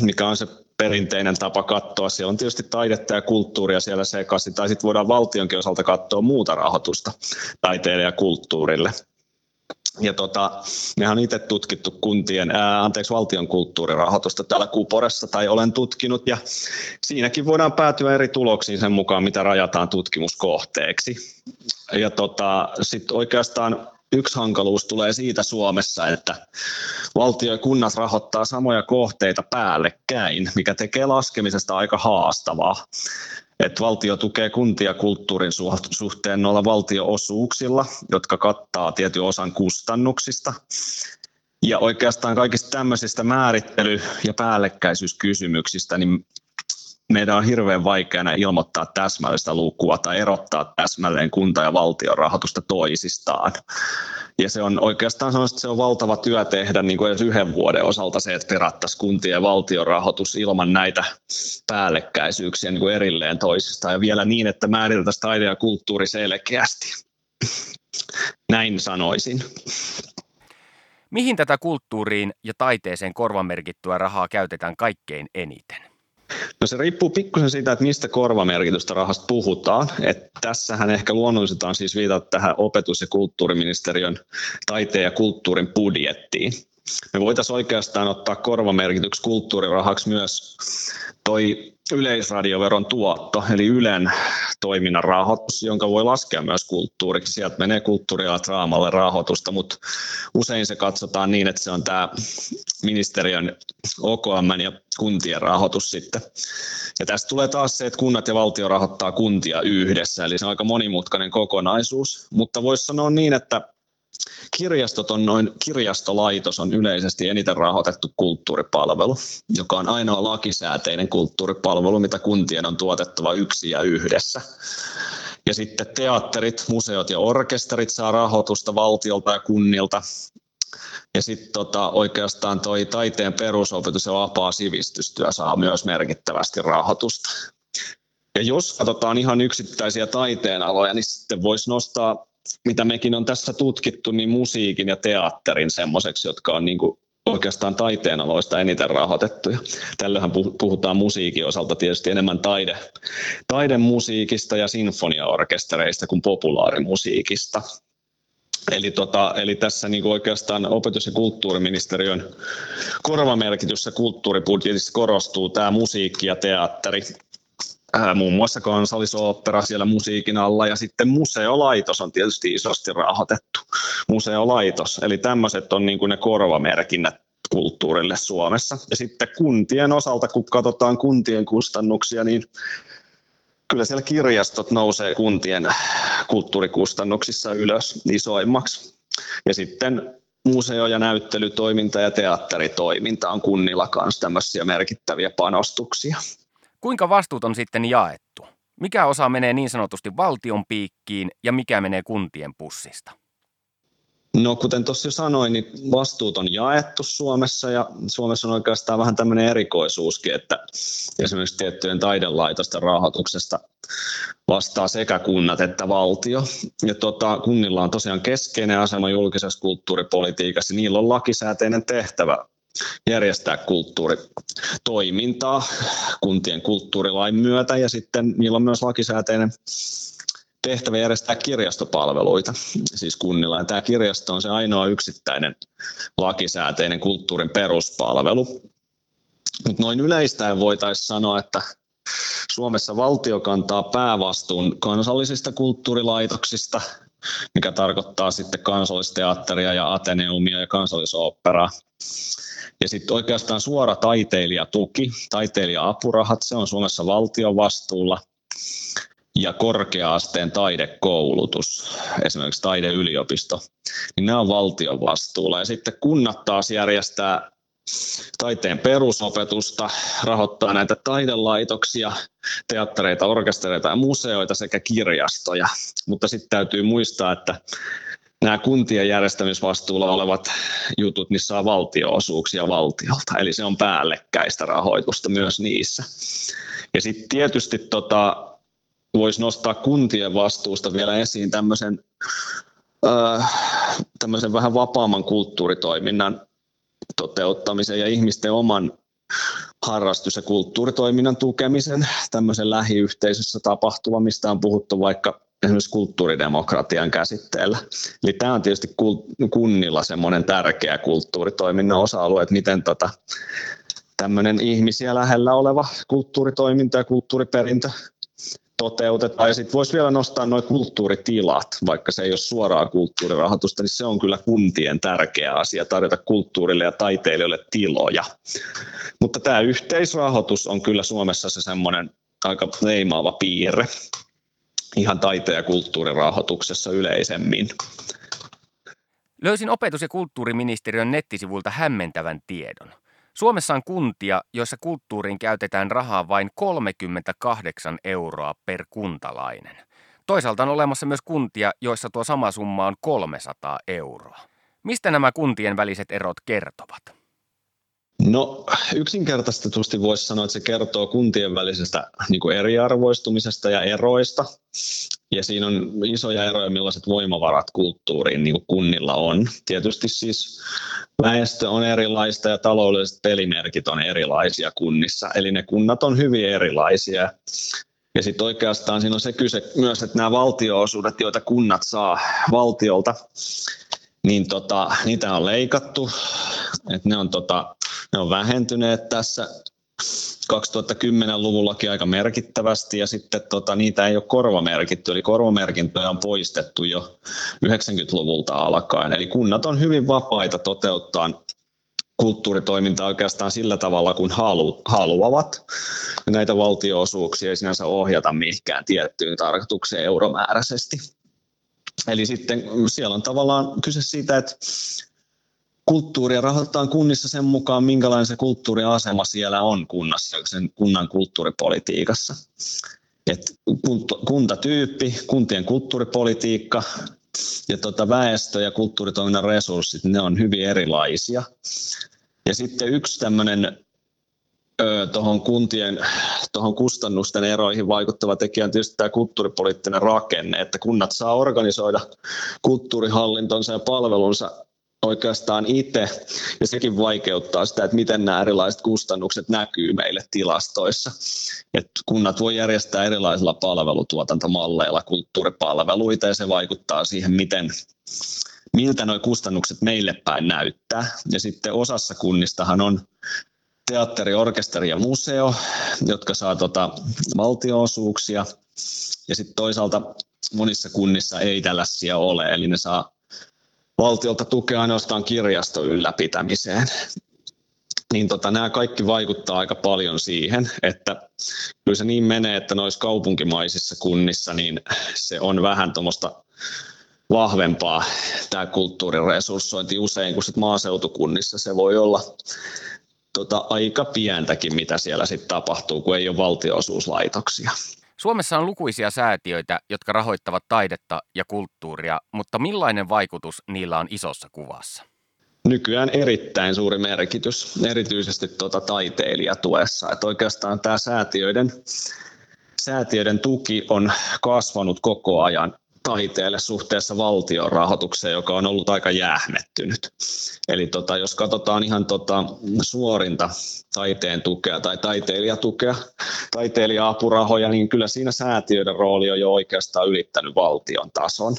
mikä on se perinteinen tapa katsoa. Siellä on tietysti taidetta ja kulttuuria siellä sekaisin, tai sitten voidaan valtionkin osalta katsoa muuta rahoitusta taiteelle ja kulttuurille. Ja tota, mehän on itse tutkittu kuntien, ää, anteeksi, valtion kulttuurirahoitusta täällä Kuporessa, tai olen tutkinut, ja siinäkin voidaan päätyä eri tuloksiin sen mukaan, mitä rajataan tutkimuskohteeksi. Ja tota, sitten oikeastaan yksi hankaluus tulee siitä Suomessa, että valtio ja kunnat rahoittaa samoja kohteita päällekkäin, mikä tekee laskemisesta aika haastavaa. Että valtio tukee kuntia kulttuurin suhteen noilla valtioosuuksilla, jotka kattaa tietyn osan kustannuksista. Ja oikeastaan kaikista tämmöisistä määrittely- ja päällekkäisyyskysymyksistä, niin meidän on hirveän vaikeana ilmoittaa täsmällistä lukua tai erottaa täsmälleen kunta- ja valtion rahoitusta toisistaan. Ja se on oikeastaan että se on valtava työ tehdä niin kuin edes yhden vuoden osalta se, että perattaisiin kuntien ja valtion rahoitus ilman näitä päällekkäisyyksiä niin kuin erilleen toisistaan. Ja vielä niin, että määriteltäisiin taide ja kulttuuri selkeästi. Näin sanoisin. Mihin tätä kulttuuriin ja taiteeseen korvamerkittyä rahaa käytetään kaikkein eniten? No se riippuu pikkusen siitä, että mistä korvamerkitystä rahasta puhutaan. Et tässähän ehkä luonnollisetaan siis viitata tähän opetus- ja kulttuuriministeriön taiteen ja kulttuurin budjettiin. Me voitaisiin oikeastaan ottaa korvamerkityksi kulttuurirahaksi myös toi yleisradioveron tuotto, eli Ylen toiminnan rahoitus, jonka voi laskea myös kulttuuriksi. Sieltä menee kulttuuri- ja draamalle rahoitusta, mutta usein se katsotaan niin, että se on tämä ministeriön OKM ja kuntien rahoitus sitten. Ja tästä tulee taas se, että kunnat ja valtio rahoittaa kuntia yhdessä, eli se on aika monimutkainen kokonaisuus. Mutta voisi sanoa niin, että kirjastot on noin, kirjastolaitos on yleisesti eniten rahoitettu kulttuuripalvelu, joka on ainoa lakisääteinen kulttuuripalvelu, mitä kuntien on tuotettava yksi ja yhdessä. Ja sitten teatterit, museot ja orkesterit saa rahoitusta valtiolta ja kunnilta. Ja sitten tota, oikeastaan toi taiteen perusopetus ja vapaa sivistystyö saa myös merkittävästi rahoitusta. Ja jos katsotaan ihan yksittäisiä taiteenaloja, niin sitten voisi nostaa mitä mekin on tässä tutkittu, niin musiikin ja teatterin semmoiseksi, jotka on niin kuin oikeastaan taiteenaloista eniten rahoitettuja. Tällöinhän puhutaan musiikin osalta tietysti enemmän taide, taidemusiikista ja sinfoniaorkestereista kuin populaarimusiikista. Eli, tota, eli tässä niin kuin oikeastaan opetus- ja kulttuuriministeriön korvamerkityssä kulttuuribudjetissa korostuu tämä musiikki ja teatteri ää, muun muassa kansallisooppera siellä musiikin alla ja sitten museolaitos on tietysti isosti rahoitettu. Museolaitos, eli tämmöiset on niin kuin ne korvamerkinnät kulttuurille Suomessa. Ja sitten kuntien osalta, kun katsotaan kuntien kustannuksia, niin kyllä siellä kirjastot nousee kuntien kulttuurikustannuksissa ylös isoimmaksi. Ja sitten museo- ja näyttelytoiminta ja teatteritoiminta on kunnilla kanssa tämmöisiä merkittäviä panostuksia. Kuinka vastuut on sitten jaettu? Mikä osa menee niin sanotusti valtion piikkiin ja mikä menee kuntien pussista? No kuten tuossa jo sanoin, niin vastuut on jaettu Suomessa ja Suomessa on oikeastaan vähän tämmöinen erikoisuuskin, että esimerkiksi tiettyjen taidelaitosten rahoituksesta vastaa sekä kunnat että valtio. Ja tota, kunnilla on tosiaan keskeinen asema julkisessa kulttuuripolitiikassa. Niillä on lakisääteinen tehtävä järjestää kulttuuritoimintaa kuntien kulttuurilain myötä ja sitten niillä on myös lakisääteinen tehtävä järjestää kirjastopalveluita siis kunnilla. Ja tämä kirjasto on se ainoa yksittäinen lakisääteinen kulttuurin peruspalvelu. Mutta noin yleistäen voitaisiin sanoa, että Suomessa valtio kantaa päävastuun kansallisista kulttuurilaitoksista, mikä tarkoittaa sitten kansallisteatteria ja Ateneumia ja kansallisoopperaa. Ja sitten oikeastaan suora taiteilijatuki, taiteilija-apurahat, se on Suomessa valtion vastuulla. Ja korkea-asteen taidekoulutus, esimerkiksi taideyliopisto, niin nämä on valtion vastuulla. Ja sitten kunnat taas järjestää taiteen perusopetusta, rahoittaa näitä taidelaitoksia, teattereita, orkestereita ja museoita sekä kirjastoja. Mutta sitten täytyy muistaa, että nämä kuntien järjestämisvastuulla olevat jutut, niin saa valtioosuuksia valtiolta, eli se on päällekkäistä rahoitusta myös niissä. Ja sitten tietysti tota, voisi nostaa kuntien vastuusta vielä esiin tämmöisen, äh, tämmöisen vähän vapaamman kulttuuritoiminnan toteuttamisen ja ihmisten oman harrastus- ja kulttuuritoiminnan tukemisen, tämmöisen lähiyhteisössä tapahtuva, mistä on puhuttu vaikka esimerkiksi kulttuuridemokratian käsitteellä. Eli tämä on tietysti kunnilla semmoinen tärkeä kulttuuritoiminnan osa-alue, että miten tota, tämmöinen ihmisiä lähellä oleva kulttuuritoiminta ja kulttuuriperintö toteutetaan. Ja sitten voisi vielä nostaa nuo kulttuuritilat, vaikka se ei ole suoraa kulttuurirahoitusta, niin se on kyllä kuntien tärkeä asia, tarjota kulttuurille ja taiteilijoille tiloja. Mutta tämä yhteisrahoitus on kyllä Suomessa se semmoinen aika leimaava piirre ihan taiteen ja kulttuurirahoituksessa yleisemmin. Löysin opetus- ja kulttuuriministeriön nettisivulta hämmentävän tiedon. Suomessa on kuntia, joissa kulttuuriin käytetään rahaa vain 38 euroa per kuntalainen. Toisaalta on olemassa myös kuntia, joissa tuo sama summa on 300 euroa. Mistä nämä kuntien väliset erot kertovat? No yksinkertaistetusti voisi sanoa, että se kertoo kuntien välisestä niin kuin eriarvoistumisesta ja eroista. Ja siinä on isoja eroja, millaiset voimavarat kulttuuriin niin kuin kunnilla on. Tietysti siis väestö on erilaista ja taloudelliset pelimerkit on erilaisia kunnissa. Eli ne kunnat on hyvin erilaisia. Ja sitten oikeastaan siinä on se kyse myös, että nämä valtioosuudet, joita kunnat saa valtiolta, niin tota, niitä on leikattu. että ne on tota, ne on vähentyneet tässä 2010-luvullakin aika merkittävästi ja sitten tota, niitä ei ole korvamerkitty, eli korvamerkintöjä on poistettu jo 90-luvulta alkaen. Eli kunnat on hyvin vapaita toteuttaa kulttuuritoimintaa oikeastaan sillä tavalla, kun halu, haluavat. Näitä valtioosuuksia ei sinänsä ohjata mihinkään tiettyyn tarkoitukseen euromääräisesti. Eli sitten siellä on tavallaan kyse siitä, että kulttuuria rahoitetaan kunnissa sen mukaan, minkälainen se kulttuuriasema siellä on kunnassa, sen kunnan kulttuuripolitiikassa. Et kuntatyyppi, kuntien kulttuuripolitiikka ja tota väestö- ja kulttuuritoiminnan resurssit, ne on hyvin erilaisia. Ja sitten yksi tämmöinen tuohon kuntien tuohon kustannusten eroihin vaikuttava tekijä on tietysti tämä kulttuuripoliittinen rakenne, että kunnat saa organisoida kulttuurihallintonsa ja palvelunsa oikeastaan itse, ja sekin vaikeuttaa sitä, että miten nämä erilaiset kustannukset näkyy meille tilastoissa. Et kunnat voi järjestää erilaisilla palvelutuotantomalleilla kulttuuripalveluita, ja se vaikuttaa siihen, miten, miltä nuo kustannukset meille päin näyttää. Ja sitten osassa kunnistahan on teatteri, orkesteri ja museo, jotka saa tota valtioosuuksia, ja sitten toisaalta monissa kunnissa ei tällaisia ole, eli ne saa valtiolta tukea ainoastaan kirjaston ylläpitämiseen. Niin tota, nämä kaikki vaikuttaa aika paljon siihen, että kyllä se niin menee, että noissa kaupunkimaisissa kunnissa niin se on vähän tuommoista vahvempaa tämä kulttuuriresurssointi usein, kun maaseutukunnissa se voi olla tota, aika pientäkin, mitä siellä sitten tapahtuu, kun ei ole valtionosuuslaitoksia. Suomessa on lukuisia säätiöitä, jotka rahoittavat taidetta ja kulttuuria, mutta millainen vaikutus niillä on isossa kuvassa? Nykyään erittäin suuri merkitys, erityisesti tuota taiteilijatuessa. Että oikeastaan tämä säätiöiden, säätiöiden tuki on kasvanut koko ajan taiteelle suhteessa valtion rahoitukseen, joka on ollut aika jähmettynyt. Eli tota, jos katsotaan ihan tota suorinta taiteen tukea tai taiteilijatukea, taiteilija-apurahoja, niin kyllä siinä säätiöiden rooli on jo oikeastaan ylittänyt valtion tason.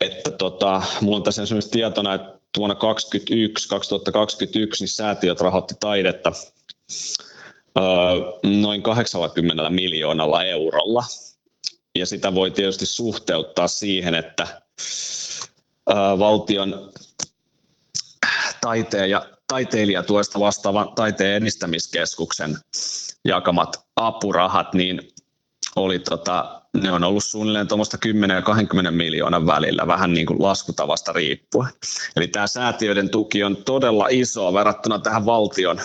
Että tota, mulla on tässä esimerkiksi tietona, että vuonna 2021, 2021 niin säätiöt rahoitti taidetta öö, noin 80 miljoonalla eurolla ja sitä voi tietysti suhteuttaa siihen, että valtion taiteen ja taiteilijatuesta vastaavan taiteen edistämiskeskuksen jakamat apurahat, niin oli tota, ne on ollut suunnilleen tuommoista 10 ja 20 miljoonan välillä, vähän niin kuin laskutavasta riippuen. Eli tämä säätiöiden tuki on todella iso verrattuna tähän valtion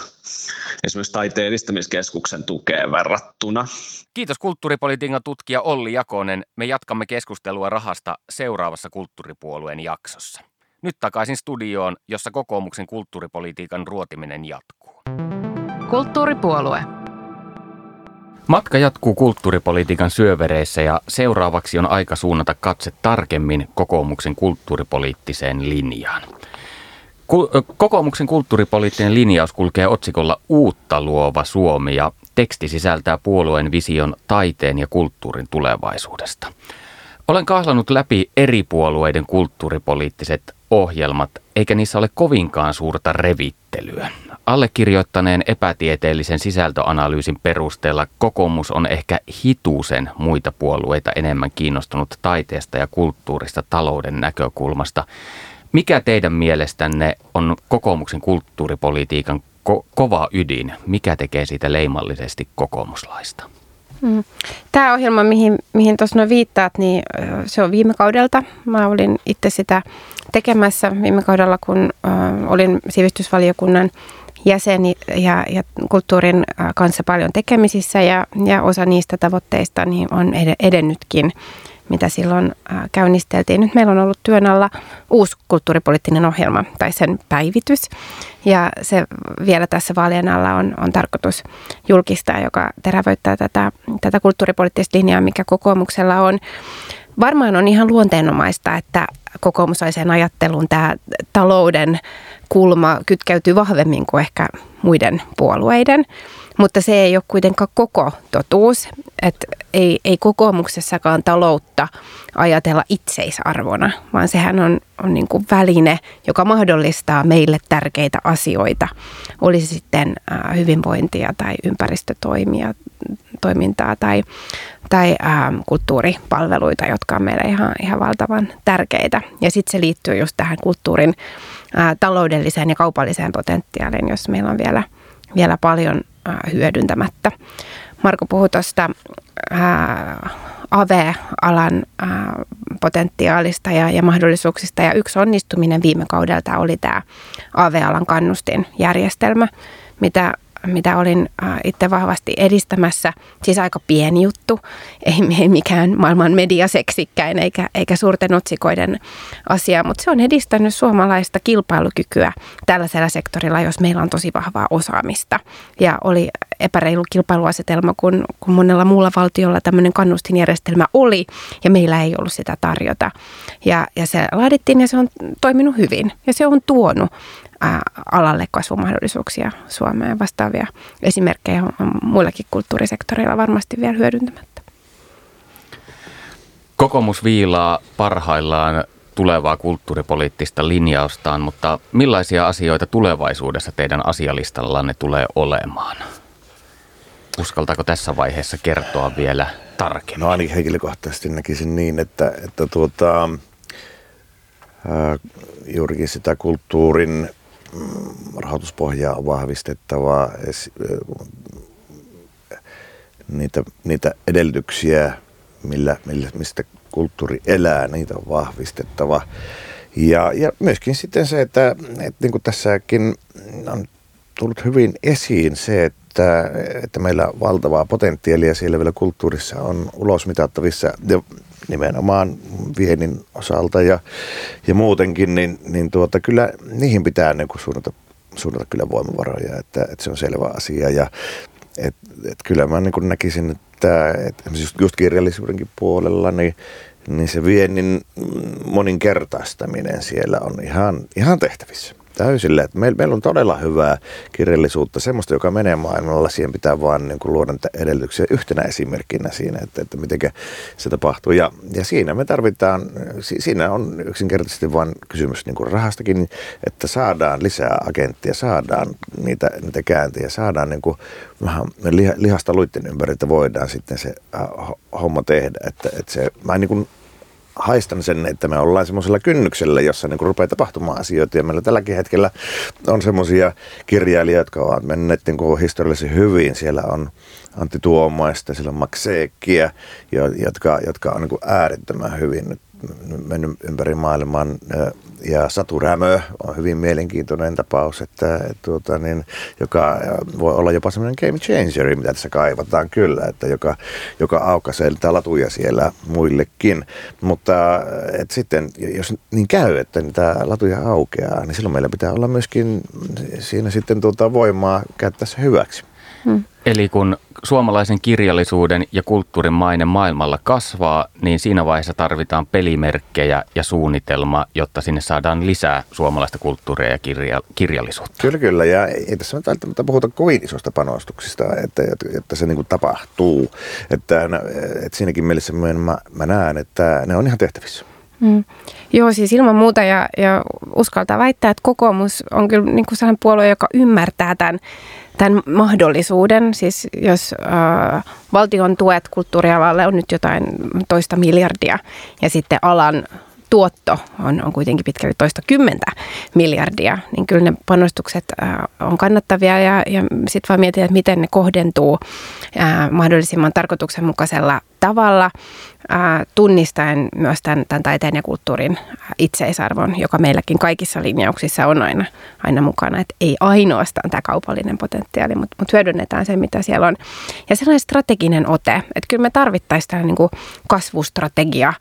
esimerkiksi taiteen edistämiskeskuksen tukeen verrattuna. Kiitos kulttuuripolitiikan tutkija Olli Jakonen. Me jatkamme keskustelua rahasta seuraavassa kulttuuripuolueen jaksossa. Nyt takaisin studioon, jossa kokoomuksen kulttuuripolitiikan ruotiminen jatkuu. Kulttuuripuolue. Matka jatkuu kulttuuripolitiikan syövereissä ja seuraavaksi on aika suunnata katse tarkemmin kokoomuksen kulttuuripoliittiseen linjaan. Kokoomuksen kulttuuripoliittinen linjaus kulkee otsikolla Uutta luova Suomi ja teksti sisältää puolueen vision taiteen ja kulttuurin tulevaisuudesta. Olen kahlannut läpi eri puolueiden kulttuuripoliittiset ohjelmat, eikä niissä ole kovinkaan suurta revittelyä. Allekirjoittaneen epätieteellisen sisältöanalyysin perusteella kokoomus on ehkä hituusen muita puolueita enemmän kiinnostunut taiteesta ja kulttuurista talouden näkökulmasta. Mikä teidän mielestänne on kokoomuksen kulttuuripolitiikan ko- kova ydin? Mikä tekee siitä leimallisesti kokoomuslaista? Mm. Tämä ohjelma, mihin, mihin tuossa viittaat, niin se on viime kaudelta. Mä olin itse sitä tekemässä viime kaudella, kun äh, olin sivistysvaliokunnan jäseni ja, ja kulttuurin kanssa paljon tekemisissä ja, ja osa niistä tavoitteista niin on edennytkin mitä silloin käynnisteltiin. Nyt meillä on ollut työn alla uusi kulttuuripoliittinen ohjelma tai sen päivitys. Ja se vielä tässä vaalien alla on, on tarkoitus julkistaa, joka terävöittää tätä, tätä kulttuuripoliittista linjaa, mikä kokoomuksella on. Varmaan on ihan luonteenomaista, että kokoomusaiseen ajatteluun tämä talouden kulma kytkeytyy vahvemmin kuin ehkä muiden puolueiden. Mutta se ei ole kuitenkaan koko totuus, että ei, ei kokoomuksessakaan taloutta ajatella itseisarvona, vaan sehän on, on niin kuin väline, joka mahdollistaa meille tärkeitä asioita. Olisi sitten hyvinvointia tai ympäristötoimia, toimintaa tai, tai ää, kulttuuripalveluita, jotka on meille ihan, ihan valtavan tärkeitä. Ja sitten se liittyy just tähän kulttuurin ää, taloudelliseen ja kaupalliseen potentiaaliin, jos meillä on vielä, vielä paljon hyödyntämättä. Marko puhui tuosta AV-alan potentiaalista ja, ja mahdollisuuksista. Ja yksi onnistuminen viime kaudelta oli tämä AV-alan kannustinjärjestelmä, mitä mitä olin äh, itse vahvasti edistämässä. Siis aika pieni juttu, ei, ei mikään maailman mediaseksikkäin eikä, eikä suurten otsikoiden asia, mutta se on edistänyt suomalaista kilpailukykyä tällaisella sektorilla, jos meillä on tosi vahvaa osaamista. Ja oli epäreilu kilpailuasetelma, kun, kun monella muulla valtiolla tämmöinen kannustinjärjestelmä oli ja meillä ei ollut sitä tarjota. Ja, ja se laadittiin ja se on toiminut hyvin ja se on tuonut alalle kasvumahdollisuuksia Suomeen. Vastaavia esimerkkejä on muillakin kulttuurisektoreilla varmasti vielä hyödyntämättä. Kokoomus viilaa parhaillaan tulevaa kulttuuripoliittista linjaustaan, mutta millaisia asioita tulevaisuudessa teidän asialistallanne tulee olemaan? Uskaltaako tässä vaiheessa kertoa vielä tarkemmin? No ainakin henkilökohtaisesti näkisin niin, että, että tuota, ää, juurikin sitä kulttuurin rahoituspohjaa on vahvistettava, niitä, niitä edellytyksiä, millä, millä, mistä kulttuuri elää, niitä on vahvistettava. Ja, ja myöskin sitten se, että, että niin kuin tässäkin on tullut hyvin esiin se, että, että meillä valtavaa potentiaalia siellä vielä kulttuurissa on ulosmitattavissa nimenomaan viennin osalta ja, ja muutenkin, niin, niin tuota, kyllä niihin pitää niin kuin suunnata, suunnata kyllä voimavaroja, että, että se on selvä asia. Ja et, et kyllä mä niin kuin näkisin, että, että just, just kirjallisuudenkin puolella, niin, niin se viennin moninkertaistaminen siellä on ihan, ihan tehtävissä täysille. Että meillä, meillä on todella hyvää kirjallisuutta, semmoista, joka menee maailmalla. Siihen pitää vaan niin kuin luoda edellytyksiä yhtenä esimerkkinä siinä, että, että miten se tapahtuu. Ja, ja siinä me tarvitaan, siinä on yksinkertaisesti vain kysymys niin kuin rahastakin, että saadaan lisää agenttia, saadaan niitä, niitä kääntiä, saadaan niin kuin vähän lihasta luitten ympäri, että voidaan sitten se äh, homma tehdä. Että, että se, mä niin kuin haistan sen, että me ollaan semmoisella kynnyksellä, jossa niin rupeaa tapahtumaan asioita. Ja meillä tälläkin hetkellä on semmoisia kirjailijoita, jotka ovat menneet niin kuin historiallisesti hyvin. Siellä on Antti Tuomaista, siellä on Max Seekkiä, jotka, jotka on niin kuin äärettömän hyvin nyt mennyt ympäri maailman ja Satu Rämö on hyvin mielenkiintoinen tapaus, että, tuota, niin, joka voi olla jopa semmoinen game changer, mitä tässä kaivataan kyllä, että joka, joka aukaisee latuja siellä muillekin. Mutta et sitten, jos niin käy, että niitä latuja aukeaa, niin silloin meillä pitää olla myöskin siinä sitten tuota voimaa käyttää se hyväksi. Hmm. Eli kun suomalaisen kirjallisuuden ja kulttuurin maine maailmalla kasvaa, niin siinä vaiheessa tarvitaan pelimerkkejä ja suunnitelma, jotta sinne saadaan lisää suomalaista kulttuuria ja kirja, kirjallisuutta. Kyllä, kyllä. Ja ei tässä välttämättä puhuta kovin isosta panostuksista, että, että se niin kuin tapahtuu. Että, että siinäkin mielessä mä, mä näen, että ne on ihan tehtävissä. Mm. Joo, siis ilman muuta ja, ja uskaltaa väittää, että kokoomus on kyllä niin kuin sellainen puolue, joka ymmärtää tämän, tämän mahdollisuuden. Siis jos äh, valtion tuet kulttuurialalle on nyt jotain toista miljardia ja sitten alan tuotto on, on kuitenkin pitkälle toista kymmentä miljardia, niin kyllä ne panostukset äh, on kannattavia ja, ja sitten vaan mietitään, että miten ne kohdentuu äh, mahdollisimman tarkoituksenmukaisella tavalla tunnistaen myös tämän, tämän taiteen ja kulttuurin itseisarvon, joka meilläkin kaikissa linjauksissa on aina, aina mukana. Että ei ainoastaan tämä kaupallinen potentiaali, mutta, mutta hyödynnetään se, mitä siellä on. Ja sellainen strateginen ote, että kyllä me tarvittaisiin tällainen niin kasvustrategia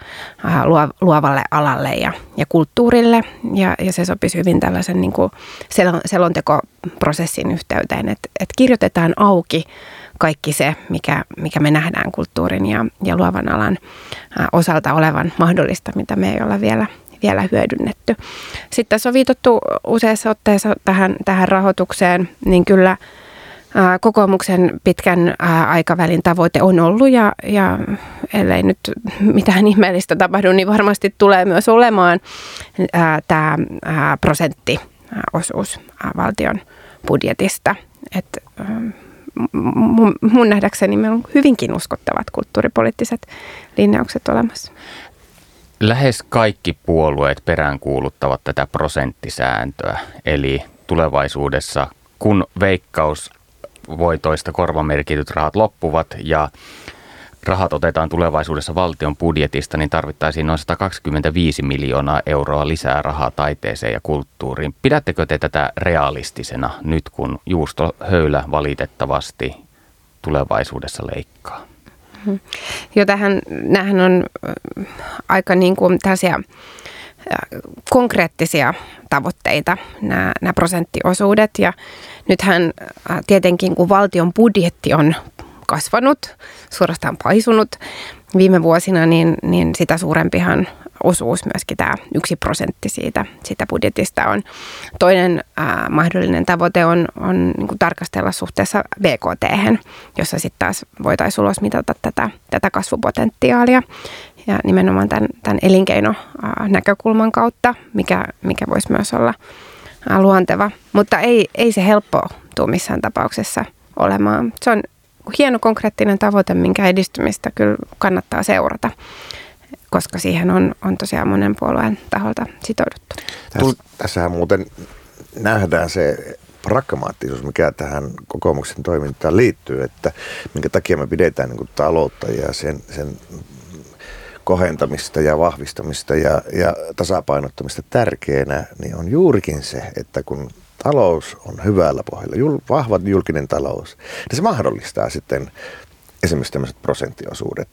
luovalle alalle ja, ja kulttuurille. Ja, ja se sopisi hyvin tällaisen niin kuin selontekoprosessin yhteyteen, että, että kirjoitetaan auki kaikki se, mikä, mikä me nähdään kulttuurin ja, ja luovan alan osalta olevan mahdollista, mitä me ei olla vielä, vielä hyödynnetty. Sitten tässä on viitattu useassa otteessa tähän, tähän rahoitukseen, niin kyllä kokoomuksen pitkän aikavälin tavoite on ollut ja, ja ellei nyt mitään ihmeellistä tapahdu, niin varmasti tulee myös olemaan tämä prosenttiosuus valtion budjetista. Et, mun, mun nähdäkseni meillä on hyvinkin uskottavat kulttuuripoliittiset linjaukset olemassa. Lähes kaikki puolueet peräänkuuluttavat tätä prosenttisääntöä, eli tulevaisuudessa kun veikkaus voitoista korvamerkityt rahat loppuvat ja rahat otetaan tulevaisuudessa valtion budjetista, niin tarvittaisiin noin 125 miljoonaa euroa lisää rahaa taiteeseen ja kulttuuriin. Pidättekö te tätä realistisena nyt, kun Juusto Höylä valitettavasti tulevaisuudessa leikkaa? Mm-hmm. Jo tähän, nämähän on aika niin kuin tällaisia konkreettisia tavoitteita, nämä, nämä prosenttiosuudet. Ja nythän tietenkin, kun valtion budjetti on kasvanut, suorastaan paisunut viime vuosina, niin, niin sitä suurempihan osuus myöskin tämä yksi prosentti siitä, siitä budjetista on. Toinen ää, mahdollinen tavoite on, on niin kuin tarkastella suhteessa BKT, jossa sitten taas voitaisiin ulos mitata tätä, tätä kasvupotentiaalia ja nimenomaan tämän, tämän elinkeino-näkökulman kautta, mikä, mikä voisi myös olla luonteva. Mutta ei, ei se helppo tule missään tapauksessa olemaan. Se on hieno konkreettinen tavoite, minkä edistymistä kyllä kannattaa seurata, koska siihen on, on tosiaan monen puolueen taholta sitouduttu. Tässä, tässähän muuten nähdään se pragmaattisuus, mikä tähän kokoomuksen toimintaan liittyy, että minkä takia me pidetään niin taloutta ja sen, sen kohentamista ja vahvistamista ja, ja tasapainottamista tärkeänä, niin on juurikin se, että kun talous on hyvällä pohjalla, jul, vahva julkinen talous, niin se mahdollistaa sitten esimerkiksi tämmöiset prosenttiosuudet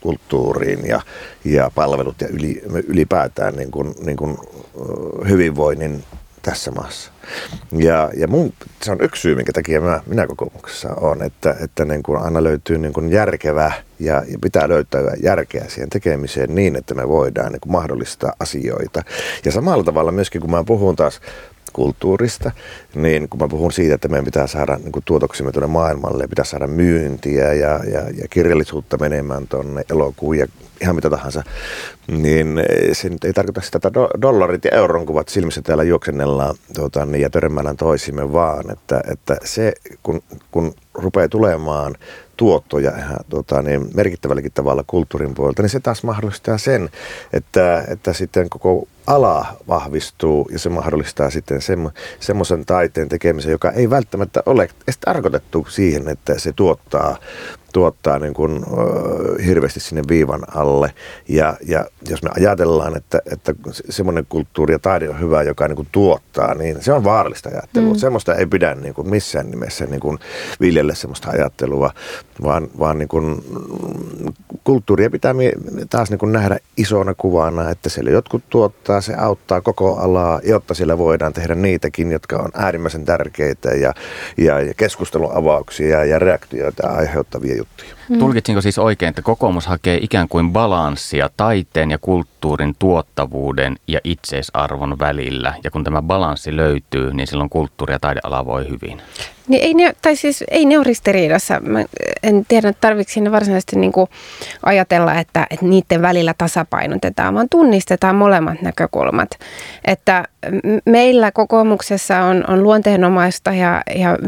kulttuuriin ja, ja palvelut ja yli, ylipäätään niin kuin, niin kuin hyvinvoinnin tässä maassa. Ja, ja mun, se on yksi syy, minkä takia mä, minä kokoomuksessa on, että, että niin kuin aina löytyy niin kuin järkevä ja, ja pitää löytää järkeä siihen tekemiseen niin, että me voidaan niin kuin mahdollistaa asioita. Ja samalla tavalla myöskin, kun mä puhun taas kulttuurista, niin kun mä puhun siitä, että meidän pitää saada niin tuotoksimme tuonne maailmalle, pitää saada myyntiä ja, ja, ja kirjallisuutta menemään tuonne elokuun ja ihan mitä tahansa, niin se nyt ei tarkoita sitä, että dollarit ja euron kuvat silmissä täällä juoksennellaan tuota, niin, ja törmäillään toisimme, vaan että, että se, kun, kun rupeaa tulemaan tuottoja ihan tuota, niin merkittävälläkin tavalla kulttuurin puolelta, niin se taas mahdollistaa sen, että, että sitten koko ala vahvistuu ja se mahdollistaa sitten semmo, semmoisen taiteen tekemisen, joka ei välttämättä ole edes tarkoitettu siihen, että se tuottaa tuottaa niin kuin, uh, hirveästi sinne viivan alle. Ja, ja jos me ajatellaan, että, että semmoinen kulttuuri ja taide on hyvä, joka niin kuin tuottaa, niin se on vaarallista ajattelua. Mm. Semmoista ei pidä niin kuin missään nimessä niin kuin viljellä semmoista ajattelua, vaan, vaan niin kuin, kulttuuria pitää taas niin kuin nähdä isona kuvana, että siellä jotkut tuottaa, se auttaa koko alaa, jotta siellä voidaan tehdä niitäkin, jotka on äärimmäisen tärkeitä ja, ja, ja keskustelun avauksia ja reaktioita aiheuttavia juttuja juttuja. Mm. Tulkitsinko siis oikein, että kokoomus hakee ikään kuin balanssia taiteen ja kulttuurin tuottavuuden ja itseisarvon välillä? Ja kun tämä balanssi löytyy, niin silloin kulttuuri- ja taideala voi hyvin. Niin ei ne, tai siis ei ne ole ristiriidassa. Mä en tiedä, tarvitsi sinne varsinaisesti niin kuin ajatella, että, että niiden välillä tasapainotetaan, vaan tunnistetaan molemmat näkökulmat. Että meillä kokoomuksessa on, on luonteenomaista ja, ja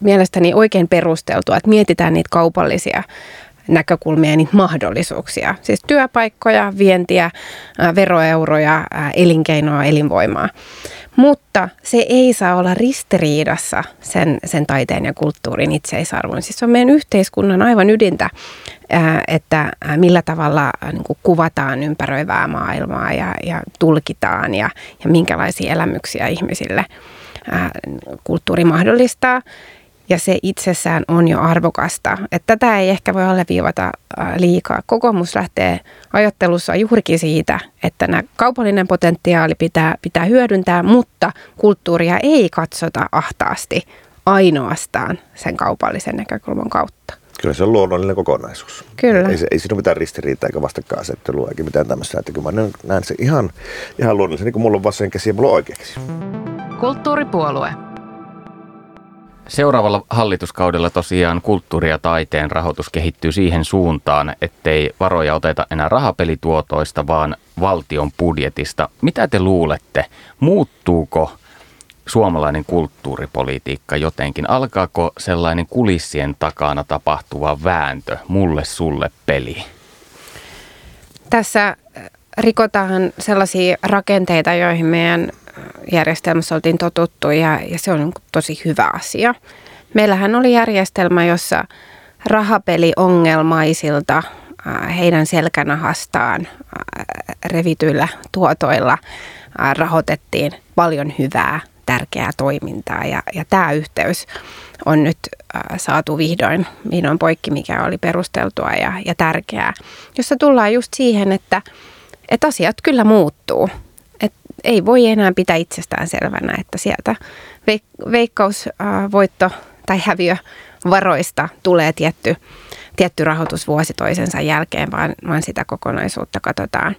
mielestäni oikein perusteltua, että mietitään niitä kaupallisia näkökulmia ja niitä mahdollisuuksia. Siis työpaikkoja, vientiä, veroeuroja, elinkeinoa, elinvoimaa. Mutta se ei saa olla ristiriidassa sen, sen taiteen ja kulttuurin itseisarvon. Siis se on meidän yhteiskunnan aivan ydintä, että millä tavalla niin kuvataan ympäröivää maailmaa ja, ja tulkitaan ja, ja minkälaisia elämyksiä ihmisille kulttuuri mahdollistaa ja se itsessään on jo arvokasta. Että tätä ei ehkä voi alleviivata liikaa. Kokoomus lähtee ajattelussa juurikin siitä, että nämä kaupallinen potentiaali pitää, pitää hyödyntää, mutta kulttuuria ei katsota ahtaasti ainoastaan sen kaupallisen näkökulman kautta. Kyllä se on luonnollinen kokonaisuus. Kyllä. Ei, se, ei siinä ole mitään ristiriitaa eikä vastakkainasettelua eikä mitään tämmöistä. Että kyllä mä näen se ihan, ihan luonnollisen, niin kuin mulla on vasen käsi ja mulla on oikeaksi. Kulttuuripuolue. Seuraavalla hallituskaudella tosiaan kulttuuri- ja taiteen rahoitus kehittyy siihen suuntaan, ettei varoja oteta enää rahapelituotoista, vaan valtion budjetista. Mitä te luulette, muuttuuko suomalainen kulttuuripolitiikka jotenkin? Alkaako sellainen kulissien takana tapahtuva vääntö, mulle sulle peli? Tässä rikotaan sellaisia rakenteita, joihin meidän järjestelmässä oltiin totuttu ja, ja se on niin tosi hyvä asia. Meillähän oli järjestelmä, jossa rahapeliongelmaisilta heidän selkänahastaan revityillä tuotoilla rahoitettiin paljon hyvää, tärkeää toimintaa. Ja, ja tämä yhteys on nyt saatu vihdoin, vihdoin poikki, mikä oli perusteltua ja, ja tärkeää, jossa tullaan just siihen, että, että asiat kyllä muuttuu ei voi enää pitää itsestään selvänä, että sieltä veik- veikkausvoitto tai häviö varoista tulee tietty, tietty rahoitus vuosi toisensa jälkeen, vaan, vaan sitä kokonaisuutta katsotaan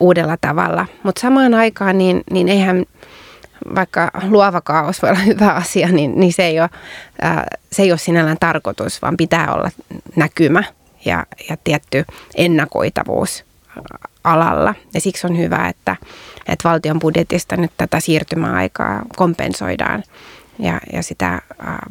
uudella tavalla. Mutta samaan aikaan, niin, niin eihän vaikka luova kaos voi olla hyvä asia, niin, niin se, ei ole, ää, se ei ole sinällään tarkoitus, vaan pitää olla näkymä ja, ja tietty ennakoitavuus alalla. Ja siksi on hyvä, että, että valtion budjetista nyt tätä siirtymäaikaa kompensoidaan ja, ja sitä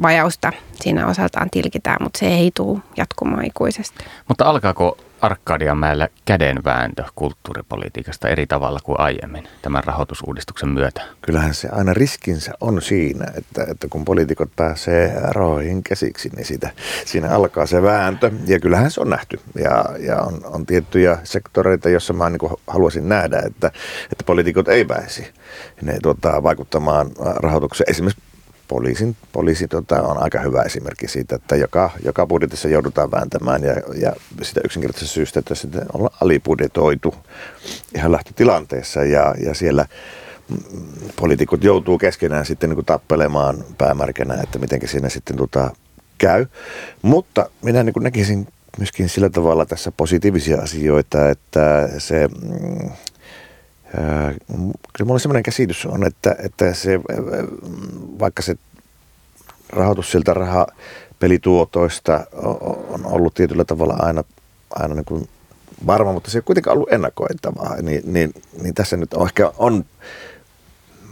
vajausta siinä osaltaan tilkitään, mutta se ei tule jatkumaan ikuisesti. Mutta alkaako Arkadianmäellä kädenvääntö kulttuuripolitiikasta eri tavalla kuin aiemmin tämän rahoitusuudistuksen myötä? Kyllähän se aina riskinsä on siinä, että, että kun poliitikot pääsee rahoihin käsiksi, niin siitä, siinä alkaa se vääntö. Ja kyllähän se on nähty. Ja, ja on, on tiettyjä sektoreita, joissa mä niin haluaisin nähdä, että, että poliitikot ei pääsi ne, tuota, vaikuttamaan rahoitukseen. Esimerkiksi poliisin, poliisi tota, on aika hyvä esimerkki siitä, että joka, joka budjetissa joudutaan vääntämään ja, ja sitä yksinkertaisesta syystä, että sitten on alibudjetoitu ihan lähtötilanteessa ja, ja siellä mm, poliitikot joutuu keskenään sitten niin tappelemaan päämärkänä, että miten siinä sitten tota, käy. Mutta minä niin näkisin myöskin sillä tavalla tässä positiivisia asioita, että se mm, Kyllä mulla sellainen käsitys on, että, että se, vaikka se rahoitus siltä rahapelituotoista on ollut tietyllä tavalla aina, aina niin kuin varma, mutta se ei kuitenkaan ollut ennakoitavaa, niin, niin, niin tässä nyt on ehkä on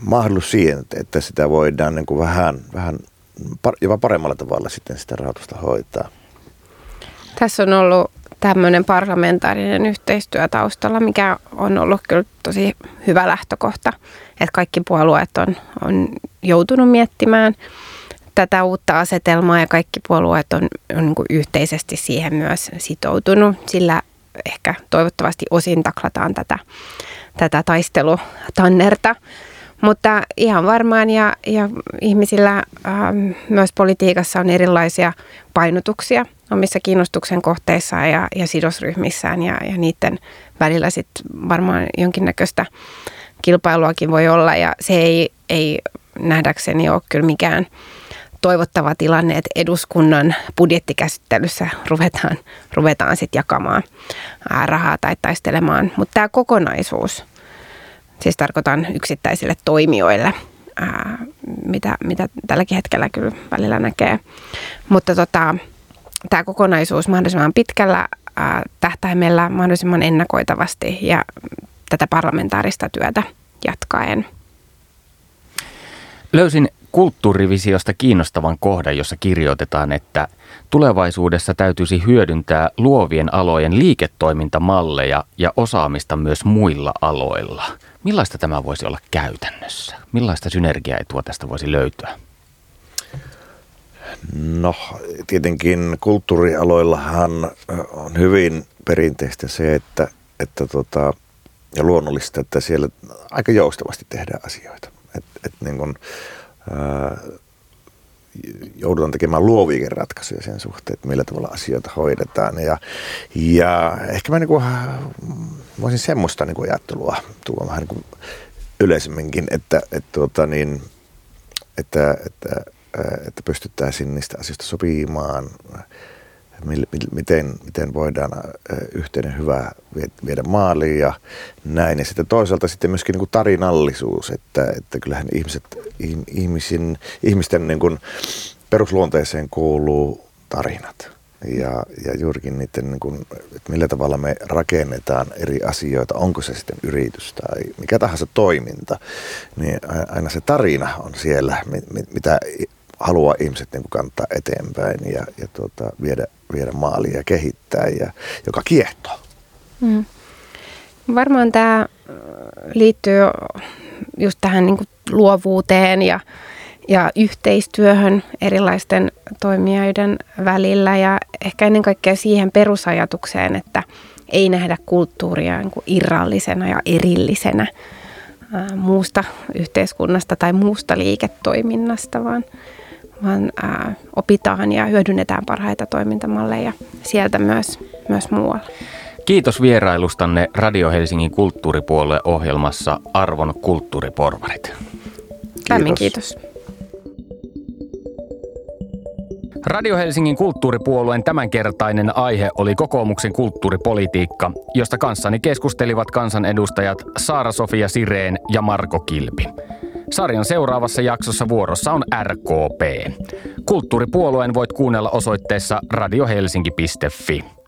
mahdollisuus siihen, että sitä voidaan niin kuin vähän, vähän jopa paremmalla tavalla sitten sitä rahoitusta hoitaa. Tässä on ollut tämmöinen parlamentaarinen yhteistyö taustalla, mikä on ollut kyllä tosi hyvä lähtökohta, että kaikki puolueet on, on joutunut miettimään tätä uutta asetelmaa ja kaikki puolueet on, on niin yhteisesti siihen myös sitoutunut, sillä ehkä toivottavasti osin taklataan tätä, tätä taistelutannerta. Mutta ihan varmaan ja, ja ihmisillä ähm, myös politiikassa on erilaisia painotuksia omissa kiinnostuksen kohteissaan ja, ja sidosryhmissään ja, ja niiden välillä sitten varmaan jonkinnäköistä kilpailuakin voi olla ja se ei, ei nähdäkseni ole kyllä mikään toivottava tilanne, että eduskunnan budjettikäsittelyssä ruvetaan, ruvetaan sitten jakamaan rahaa tai taistelemaan. Mutta tämä kokonaisuus, siis tarkoitan yksittäisille toimijoille, ää, mitä, mitä tälläkin hetkellä kyllä välillä näkee. Mutta tota, tämä kokonaisuus mahdollisimman pitkällä tähtäimellä mahdollisimman ennakoitavasti ja tätä parlamentaarista työtä jatkaen. Löysin kulttuurivisiosta kiinnostavan kohdan, jossa kirjoitetaan, että tulevaisuudessa täytyisi hyödyntää luovien alojen liiketoimintamalleja ja osaamista myös muilla aloilla. Millaista tämä voisi olla käytännössä? Millaista synergiaetua tästä voisi löytyä? No tietenkin kulttuurialoillahan on hyvin perinteistä se, että, että tota, ja luonnollista, että siellä aika joustavasti tehdään asioita. Et, et niin kun, ää, joudutaan tekemään luoviakin ratkaisuja sen suhteen, että millä tavalla asioita hoidetaan. Ja, ja ehkä mä niin kuin, voisin semmoista niin kuin ajattelua tuoda vähän niin kuin yleisemminkin, että, että, tuota niin, että, että, että pystyttäisiin niistä asioista sopimaan, miten, miten voidaan yhteinen hyvä viedä maaliin ja näin. Ja sitten toisaalta sitten myöskin niin kuin tarinallisuus, että, että kyllähän ihmiset, ihmisin, ihmisten niin kuin perusluonteeseen kuuluu tarinat. Ja, ja juurikin niiden, niin kuin, että millä tavalla me rakennetaan eri asioita, onko se sitten yritys tai mikä tahansa toiminta, niin aina se tarina on siellä, mitä haluaa ihmiset niin kuin kantaa eteenpäin ja, ja tuota, viedä, viedä maaliin ja kehittää, ja, joka kiehtoo. Mm. Varmaan tämä liittyy just tähän niin kuin luovuuteen ja ja yhteistyöhön erilaisten toimijoiden välillä ja ehkä ennen kaikkea siihen perusajatukseen, että ei nähdä kulttuuria niin kuin irrallisena ja erillisenä ää, muusta yhteiskunnasta tai muusta liiketoiminnasta, vaan, vaan ää, opitaan ja hyödynnetään parhaita toimintamalleja sieltä myös, myös muualla. Kiitos vierailustanne Radio Helsingin kulttuuripuolue ohjelmassa Arvon kulttuuriporvarit. Lämmin kiitos. Radio Helsingin kulttuuripuolueen tämänkertainen aihe oli kokoomuksen kulttuuripolitiikka, josta kanssani keskustelivat kansanedustajat Saara-Sofia Sireen ja Marko Kilpi. Sarjan seuraavassa jaksossa vuorossa on RKP. Kulttuuripuolueen voit kuunnella osoitteessa radiohelsinki.fi.